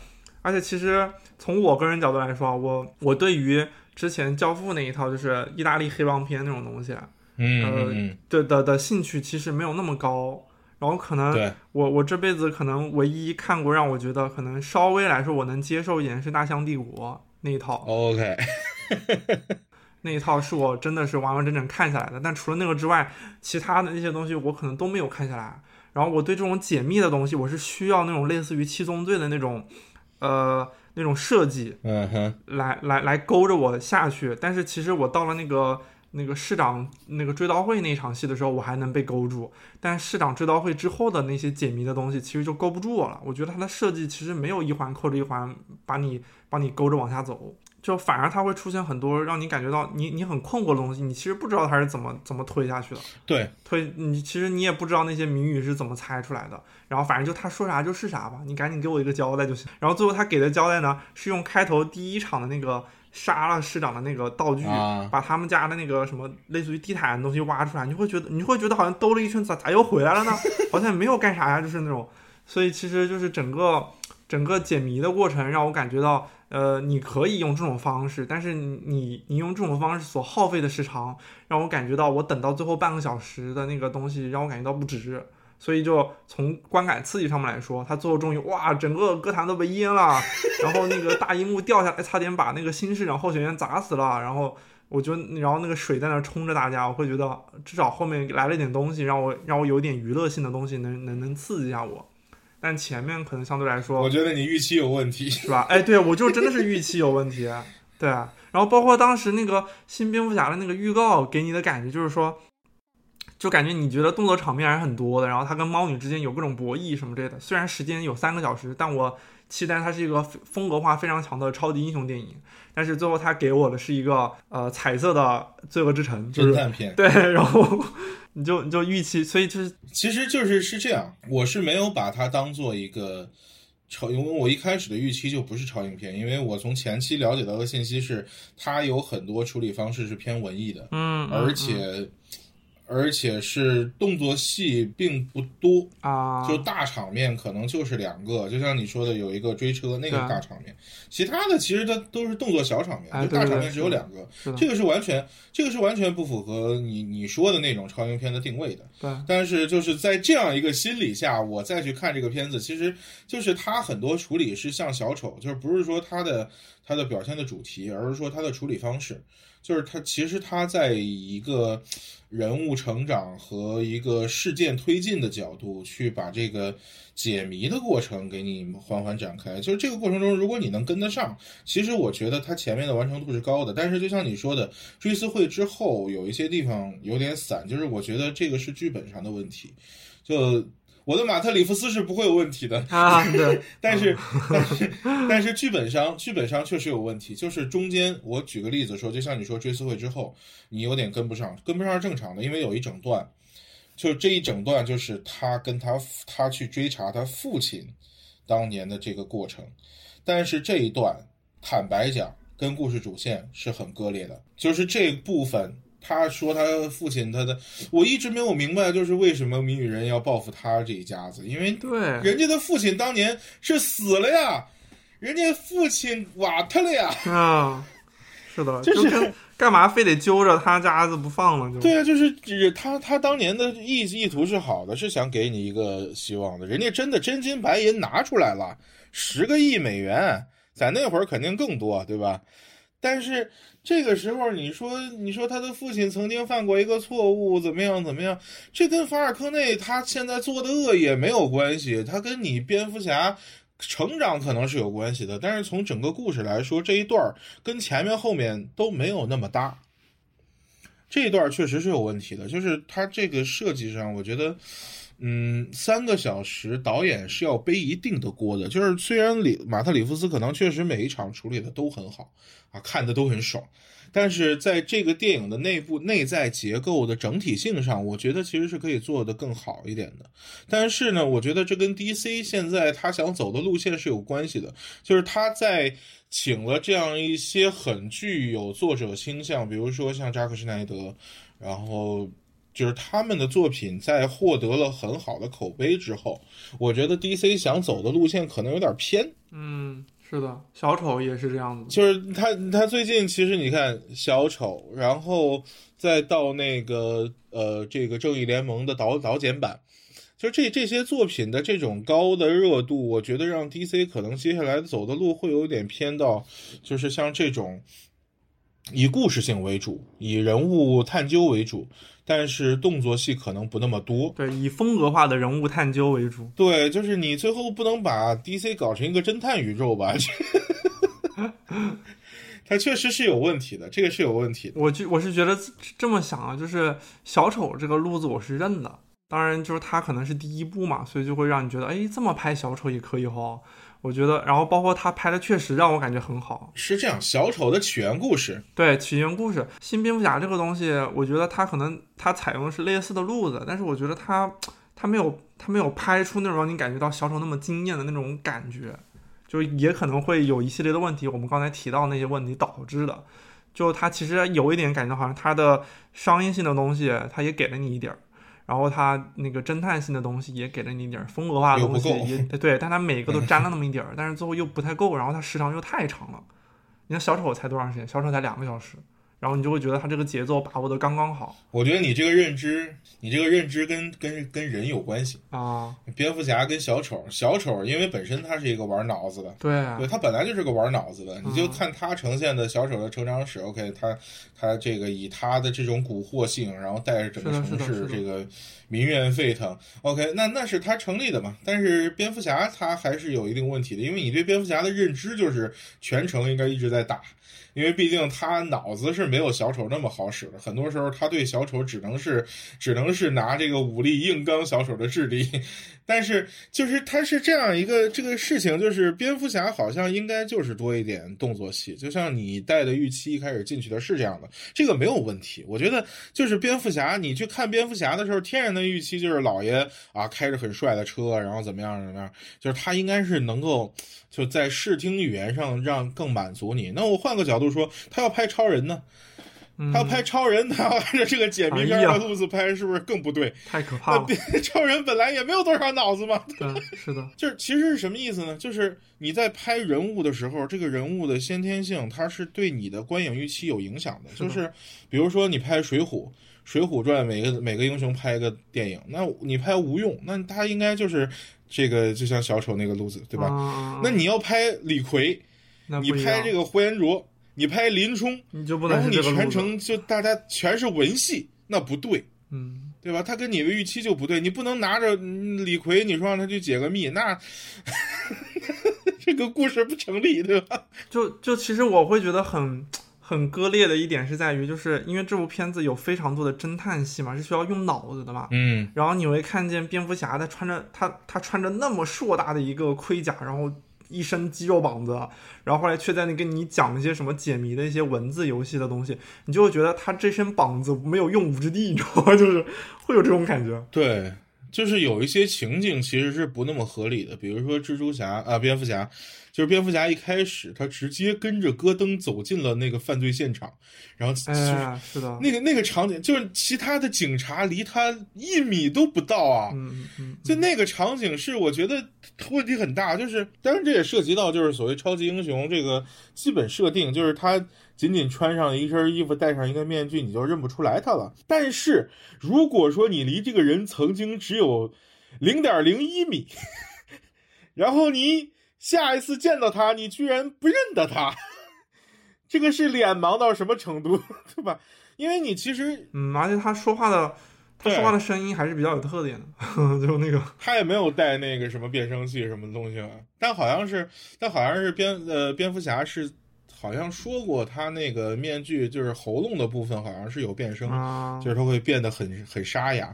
而且其实从我个人角度来说，我我对于之前《教父》那一套就是意大利黑帮片那种东西，嗯呃嗯对的的兴趣其实没有那么高。然后可能，我我这辈子可能唯一看过让我觉得可能稍微来说我能接受一点是《大象帝国》那一套，，OK，那一套是我真的是完完整整看下来的。但除了那个之外，其他的那些东西我可能都没有看下来。然后我对这种解密的东西，我是需要那种类似于七宗罪的那种，呃，那种设计嗯哼，来来来勾着我下去。但是其实我到了那个那个市长那个追悼会那场戏的时候，我还能被勾住。但市长追悼会之后的那些解谜的东西，其实就勾不住我了。我觉得它的设计其实没有一环扣着一环把你把你勾着往下走，就反而它会出现很多让你感觉到你你很困惑的东西，你其实不知道它是怎么怎么推下去的。对，推你其实你也不知道那些谜语是怎么猜出来的，然后反正就他说啥就是啥吧，你赶紧给我一个交代就行。然后最后他给的交代呢，是用开头第一场的那个杀了市长的那个道具，啊把他们家的那个什么类似于地毯的东西挖出来，你会觉得你会觉得好像兜了一圈，咋咋又回来了呢？好像也没有干啥呀，就是那种。所以其实就是整个整个解谜的过程让我感觉到，呃，你可以用这种方式，但是你你你用这种方式所耗费的时长，让我感觉到我等到最后半个小时的那个东西，让我感觉到不值。所以就从观感刺激上面来说，他最后终于哇，整个歌坛都被淹了，然后那个大荧幕掉下来，差点把那个新市长候选人砸死了，然后我觉得，然后那个水在那冲着大家，我会觉得至少后面来了点东西，让我让我有点娱乐性的东西能能能刺激一下我。但前面可能相对来说，我觉得你预期有问题，是吧？哎，对我就真的是预期有问题，对。然后包括当时那个新蝙蝠侠的那个预告给你的感觉就是说，就感觉你觉得动作场面还是很多的，然后他跟猫女之间有各种博弈什么之类的。虽然时间有三个小时，但我期待它是一个风格化非常强的超级英雄电影。但是最后他给我的是一个呃彩色的罪恶之城，侦探片。对，然后你就你就预期，所以就是其实就是是这样，我是没有把它当做一个超，因为我一开始的预期就不是超英片，因为我从前期了解到的信息是，它有很多处理方式是偏文艺的，嗯，而且。而且是动作戏并不多啊，就大场面可能就是两个，就像你说的有一个追车那个大场面，其他的其实它都是动作小场面，就大场面只有两个，这个是完全这个是完全不符合你你说的那种超英片的定位的。对，但是就是在这样一个心理下，我再去看这个片子，其实就是它很多处理是像小丑，就是不是说它的它的表现的主题，而是说它的处理方式。就是他，其实他在一个人物成长和一个事件推进的角度去把这个解谜的过程给你缓缓展开。就是这个过程中，如果你能跟得上，其实我觉得他前面的完成度是高的。但是就像你说的，追思会之后有一些地方有点散，就是我觉得这个是剧本上的问题。就。我的马特里夫斯是不会有问题的。啊，对，但是但是但是剧本上剧本上确实有问题，就是中间我举个例子说，就像你说追思会之后，你有点跟不上，跟不上是正常的，因为有一整段，就这一整段就是他跟他他去追查他父亲当年的这个过程，但是这一段坦白讲跟故事主线是很割裂的，就是这部分。他说他父亲他的，我一直没有明白，就是为什么谜语人要报复他这一家子，因为对人家的父亲当年是死了呀，人家父亲瓦特了呀，啊，是的，就是干嘛非得揪着他家子不放呢？就对啊，就是他他当年的意意图是好的，是想给你一个希望的，人家真的真金白银拿出来了十个亿美元，在那会儿肯定更多，对吧？但是。这个时候，你说，你说他的父亲曾经犯过一个错误，怎么样，怎么样？这跟法尔科内他现在做的恶也没有关系，他跟你蝙蝠侠成长可能是有关系的，但是从整个故事来说，这一段跟前面后面都没有那么搭。这一段确实是有问题的，就是他这个设计上，我觉得。嗯，三个小时，导演是要背一定的锅的。就是虽然里马特里夫斯可能确实每一场处理的都很好啊，看的都很爽，但是在这个电影的内部内在结构的整体性上，我觉得其实是可以做得更好一点的。但是呢，我觉得这跟 DC 现在他想走的路线是有关系的，就是他在请了这样一些很具有作者倾向，比如说像扎克施奈德，然后。就是他们的作品在获得了很好的口碑之后，我觉得 DC 想走的路线可能有点偏。嗯，是的，小丑也是这样子。就是他，他最近其实你看小丑，然后再到那个呃这个正义联盟的导导剪版，就这这些作品的这种高的热度，我觉得让 DC 可能接下来走的路会有点偏到，就是像这种以故事性为主，以人物探究为主。但是动作戏可能不那么多，对，以风格化的人物探究为主。对，就是你最后不能把 DC 搞成一个侦探宇宙吧？它确实是有问题的，这个是有问题的。我就我是觉得这么想啊，就是小丑这个路子我是认的，当然就是他可能是第一部嘛，所以就会让你觉得，哎，这么拍小丑也可以哈。我觉得，然后包括他拍的确实让我感觉很好。是这样，小丑的起源故事，对起源故事，新蝙蝠侠这个东西，我觉得他可能他采用的是类似的路子，但是我觉得他他没有他没有拍出那种让你感觉到小丑那么惊艳的那种感觉，就也可能会有一系列的问题，我们刚才提到那些问题导致的。就他其实有一点感觉好像他的商业性的东西，他也给了你一点儿。然后它那个侦探性的东西也给了你一点风格化的东西，也对，但它每个都沾了那么一点儿，但是最后又不太够，然后它时长又太长了。你看小丑才多长时间？小丑才两个小时，然后你就会觉得他这个节奏把握的刚刚好我觉得你这个认知，你这个认知跟跟跟人有关系。啊。蝙蝠侠跟小丑，小丑因为本身他是一个玩脑子的，对啊对他本来就是个玩脑子的，你就嗯看他呈现的小丑的成长史。OK，他他这个以他的这种蛊惑性，然后带着整个城市这个民怨沸腾。OK，那那是他成立的嘛？但是蝙蝠侠他还是有一定问题的，因为你对蝙蝠侠的认知就是全程应该一直在打。因为毕竟他脑子是没有小丑那么好使的，很多时候他对小丑只能是只能是拿这个武力硬刚小丑的智力，但是就是他是这样一个这个事情，就是蝙蝠侠好像应该就是多一点动作戏，就像你带的预期一开始进去的是这样的，这个没有问题。我觉得就是蝙蝠侠，你去看蝙蝠侠的时候，天然的预期就是老爷啊开着很帅的车，然后怎么样怎么样，就是他应该是能够就在视听语言上让更满足你。那我换个角度说，他要拍超人呢？嗯他要拍超人，他要按照这个解谜片的路子拍，是不是更不对？太可怕了。超人本来也没有多少脑子嘛，对，是的，就是其实是什么意思呢？就是你在拍人物的时候，这个人物的先天性，它是对你的观影预期有影响的就是比如说你拍《水浒》，《水浒传》每个每个英雄拍一个电影，那你拍吴用，那他应该就是这个就像小丑那个路子，对吧？吧那你要拍李逵，你拍这个呼延灼，你拍林冲，你就不然后你全程就大家全是文戏，那不对。嗯，对吧？他跟你的预期就不对，你不能拿着嗯李逵，你说让他去解个密，那 这个故事不成立，对吧？就就其实我会觉得很很割裂的一点是在于，就是因为这部片子有非常多的侦探戏嘛，是需要用脑子的嘛。嗯，然后你会看见蝙蝠侠他穿着他他穿着那么硕大的一个盔甲，然后一身肌肉膀子，然后后来却在那跟你讲一些什么解谜的一些文字游戏的东西，你就会觉得他这身膀子没有用武之地，你知道吗？就是会有这种感觉。对，就是有一些情景其实是不那么合理的，比如说蜘蛛侠啊、蝙蝠侠，就是蝙蝠侠一开始他直接跟着戈登走进了那个犯罪现场，然后就是。哎，是的，那个那个场景，就是其他的警察离他一米都不到啊！嗯嗯嗯，就那个场景是我觉得问题很大，就是当然这也涉及到就是所谓超级英雄这个基本设定，就是他仅仅穿上一身衣服，戴上一个面具，你就认不出来他了。但是如果说你离这个人曾经只有零点零一米，然后你下一次见到他，你居然不认得他，这个是脸盲到什么程度，对吧？因为你其实嗯，而且他说话的他说话的声音还是比较有特点的，就那个他也没有带那个什么变声器什么东西啊，但好像是，但好像是蝙呃蝙蝠侠是好像说过他那个面具就是喉咙的部分好像是有变声，啊，就是他会变得很很沙哑。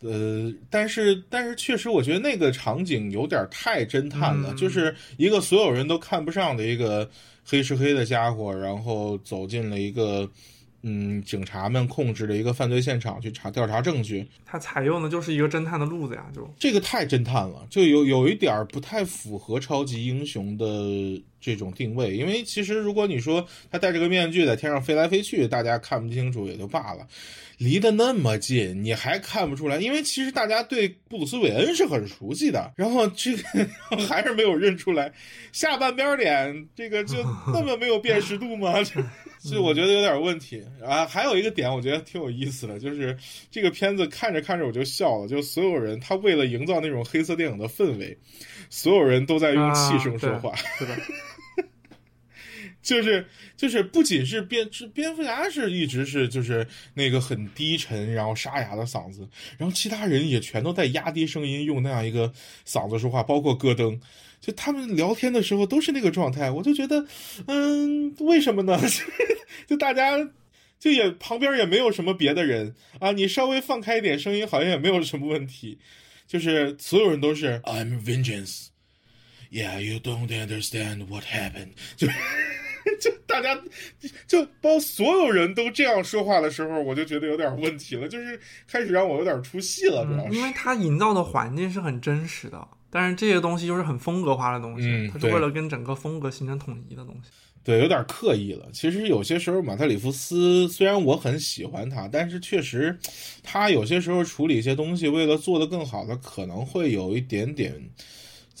呃，但是但是确实，我觉得那个场景有点太侦探了，嗯。就是一个所有人都看不上的一个黑吃黑的家伙，然后走进了一个嗯警察们控制的一个犯罪现场去查调查证据，他采用的就是一个侦探的路子呀，就。这个太侦探了，就有有一点儿不太符合超级英雄的这种定位。因为其实如果你说他戴着个面具在天上飞来飞去，大家看不清楚也就罢了，离得那么近你还看不出来，因为其实大家对布鲁斯韦恩是很熟悉的，然后这个 还是没有认出来，下半边脸这个就那么没有辨识度吗？就就我觉得有点问题啊。还有一个点我觉得挺有意思的，就是这个片子看着看着我就笑了，就所有人他为了营造那种黑色电影的氛围，所有人都在用气声说话，就是就是不仅是蝙是蝙蝠侠是一直是就是那个很低沉然后沙哑的嗓子，然后其他人也全都在压低声音用那样一个嗓子说话，包括戈登。就他们聊天的时候都是那个状态，我就觉得，嗯，为什么呢？就大家就也旁边也没有什么别的人啊，你稍微放开一点声音，好像也没有什么问题。就是所有人都是 I'm vengeance, yeah, you don't understand what happened 就。就大家就包所有人都这样说话的时候，我就觉得有点问题了，就是开始让我有点出戏了，主要嗯，是。因为他营造的环境是很真实的，但是这些东西就是很风格化的东西，嗯对它是为了跟整个风格形成统一的东西。对，有点刻意了。其实有些时候，马特里夫斯虽然我很喜欢他，但是确实，他有些时候处理一些东西，为了做得更好，他可能会有一点点，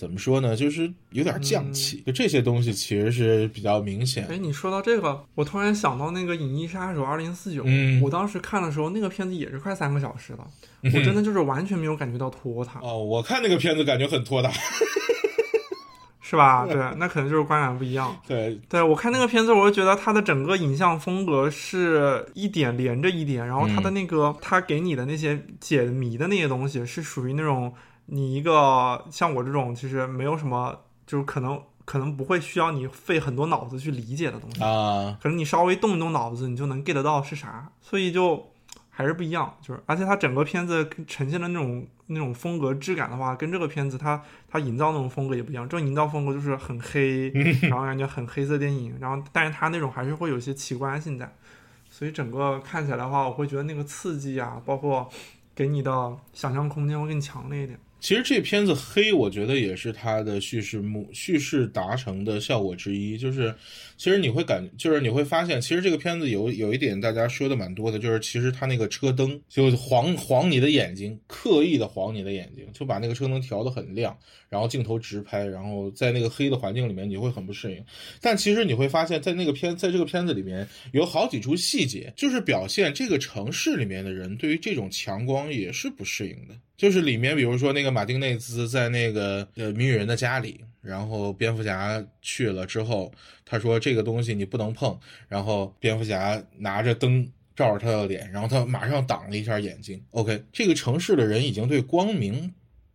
怎么说呢，就是有点匠气，就这些东西其实是比较明显。哎，你说到这个，我突然想到那个《隐翼杀手二零四九》，嗯我当时看的时候，那个片子也是快三个小时了，我真的就是完全没有感觉到拖沓，哦，我看那个片子感觉很拖沓。是吧？对，那可能就是观感不一样。对，对我看那个片子，我就觉得它的整个影像风格是一点连着一点，然后它的那个它给你的那些解谜的那些东西，是属于那种你一个像我这种其实没有什么，就是可能可能不会需要你费很多脑子去理解的东西，啊，可能你稍微动一动脑子，你就能 get 到是啥，所以就还是不一样。就是而且它整个片子呈现的那种那种风格质感的话，跟这个片子它它营造那种风格也不一样。这种营造风格就是很黑，然后感觉很黑色电影，然后但是它那种还是会有一些奇观性在，所以整个看起来的话，我会觉得那个刺激啊，包括给你的想象空间会更强烈一点。其实这片子黑，我觉得也是它的叙事目叙事达成的效果之一。就是，其实你会感，就是你会发现，其实这个片子有有一点大家说的蛮多的，就是其实它那个车灯就晃晃你的眼睛，刻意的晃你的眼睛，就把那个车灯调得很亮，然后镜头直拍，然后在那个黑的环境里面，你会很不适应。但其实你会发现，在那个片，在这个片子里面有好几处细节，就是表现这个城市里面的人对于这种强光也是不适应的。就是里面，比如说那个马丁内兹在那个呃谜语人的家里，然后蝙蝠侠去了之后，他说这个东西你不能碰，然后蝙蝠侠拿着灯照着他的脸，然后他马上挡了一下眼睛。OK，这个城市的人已经对光明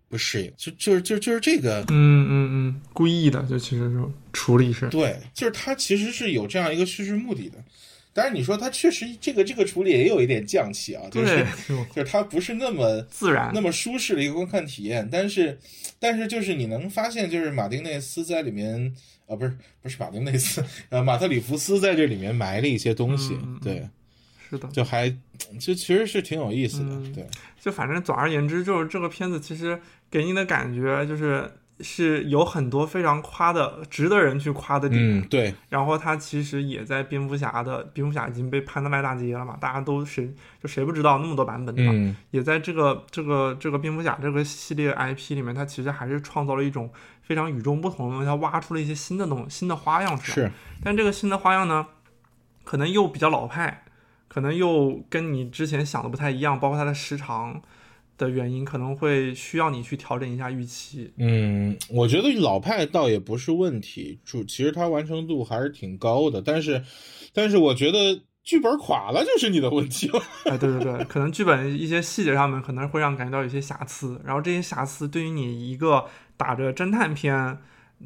不适应，就就是就就是这个嗯嗯嗯，故意的，就其实是处理是。对，就是他其实是有这样一个叙事目的的。当然，你说他确实这个这个处理也有一点匠气啊，就是，就是他不是那么自然。那么舒适的一个观看体验，但是但是就是你能发现，就是马丁内斯在里面啊，不是不是马丁内斯，呃，马特里福斯在这里面埋了一些东西，对，是的。就还就其实是挺有意思的，嗯。对，就反正总而言之，就是这个片子其实给你的感觉就是是有很多非常夸的、值得人去夸的点。嗯，对，然后他其实也在蝙蝠侠的蝙蝠侠已经被潘得烂大街了嘛，大家都谁就谁不知道那么多版本对吧？嗯也在这个这个这个蝙蝠侠这个系列 IP 里面，他其实还是创造了一种非常与众不同的东西，它挖出了一些新的东新的花样出来。是，但这个新的花样呢，可能又比较老派，可能又跟你之前想的不太一样，包括它的时长的原因，可能会需要你去调整一下预期。嗯，我觉得老派倒也不是问题，主其实它完成度还是挺高的，但是但是我觉得剧本垮了就是你的问题了，哎，对对对，可能剧本一些细节上面可能会让你感觉到有些瑕疵，然后这些瑕疵对于你一个打着侦探片。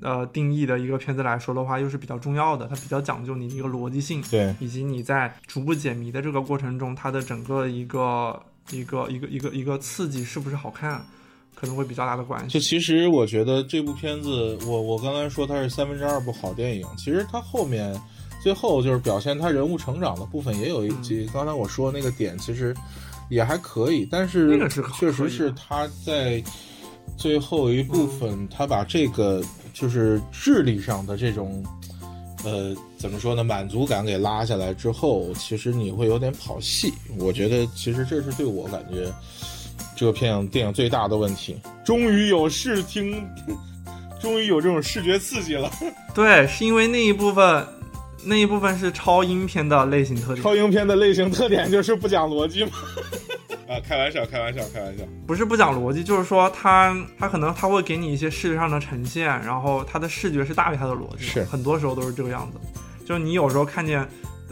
呃，定义的一个片子来说的话，又是比较重要的，它比较讲究你的一个逻辑性，对，以及你在逐步解谜的这个过程中，它的整个一个一个一个一个一个刺激是不是好看，可能会比较大的关系。就其实我觉得这部片子，我我刚才说它是三分之二部好电影，其实它后面最后就是表现他人物成长的部分也有一嗯集，刚才我说那个点其实也还可以，但是确实是他在最后一部分，他把这个就是智力上的这种。呃，怎么说呢？满足感给拉下来之后，其实你会有点跑戏。我觉得，其实这是对我感觉这个片电影最大的问题。终于有视听，终于有这种视觉刺激了。对，是因为那一部分，那一部分是超英片的类型特点，超英片的类型特点就是不讲逻辑吗？啊，开玩笑，开玩笑，开玩笑。不是不讲逻辑，就是说它它可能它会给你一些视觉上的呈现，然后它的视觉是大于它的逻辑，是很多时候都是这个样子。就是你有时候看见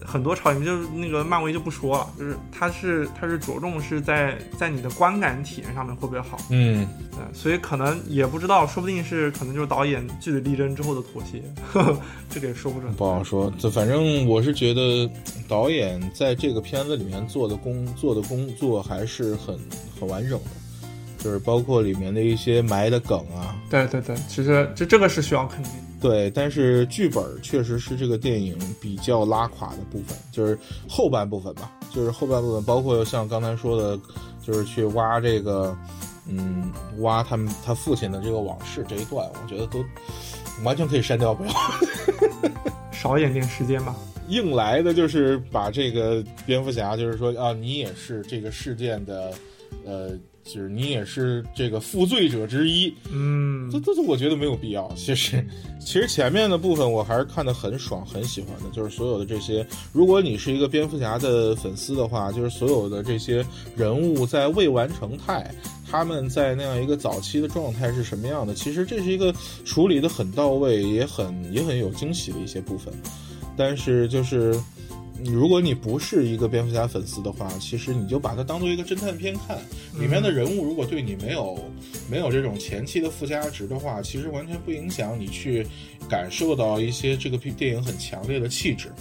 很多超英，就是那个漫威就不说了，就是它是它是着重是在在你的观感体验上面会不会好，嗯，对，所以可能也不知道，说不定是可能就是导演据理力争之后的妥协，呵 呵这个也说不准。不好说。这反正我是觉得导演在这个片子里面做的工做的工作还是很很完整的，就是包括里面的一些埋的梗啊，对对对，其实这这个是需要肯定。对，但是剧本确实是这个电影比较拉垮的部分，就是后半部分吧，就是后半部分，包括像刚才说的，就是去挖这个，嗯，挖他们他父亲的这个往事这一段，我觉得都完全可以删掉，不要。少演点时间吧。硬来的就是把这个蝙蝠侠，就是说啊，你也是这个事件的，呃，就是你也是这个负罪者之一，嗯，这这这我觉得没有必要。其实，其实前面的部分我还是看得很爽，很喜欢的，就是所有的这些，如果你是一个蝙蝠侠的粉丝的话，就是所有的这些人物在未完成态。他们在那样一个早期的状态是什么样的？其实这是一个处理的很到位，也很也很有惊喜的一些部分。但是就是，如果你不是一个蝙蝠侠粉丝的话，其实你就把它当做一个侦探片看。里面的人物如果对你没有没有这种前期的附加值的话，其实完全不影响你去感受到一些这个电影很强烈的气质。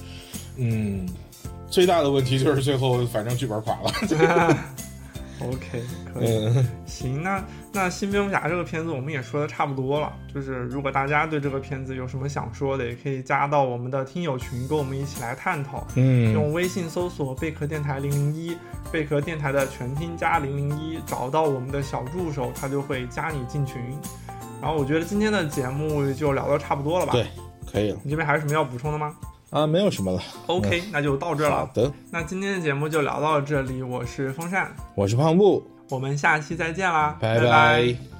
嗯，最大的问题就是最后反正剧本垮了。OK，可以，行，那那新蝙蝠侠这个片子我们也说的差不多了。就是如果大家对这个片子有什么想说的，也可以加到我们的听友群，跟我们一起来探讨。嗯，用微信搜索贝壳电台零零一，贝壳电台的全拼加零零一，找到我们的小助手，他就会加你进群。然后我觉得今天的节目就聊的差不多了吧？对，可以了。你这边还有什么要补充的吗？啊，没有什么了。OK，那就到这了。好的，那今天的节目就聊到这里。我是风扇，我是胖布，我们下期再见啦，拜拜。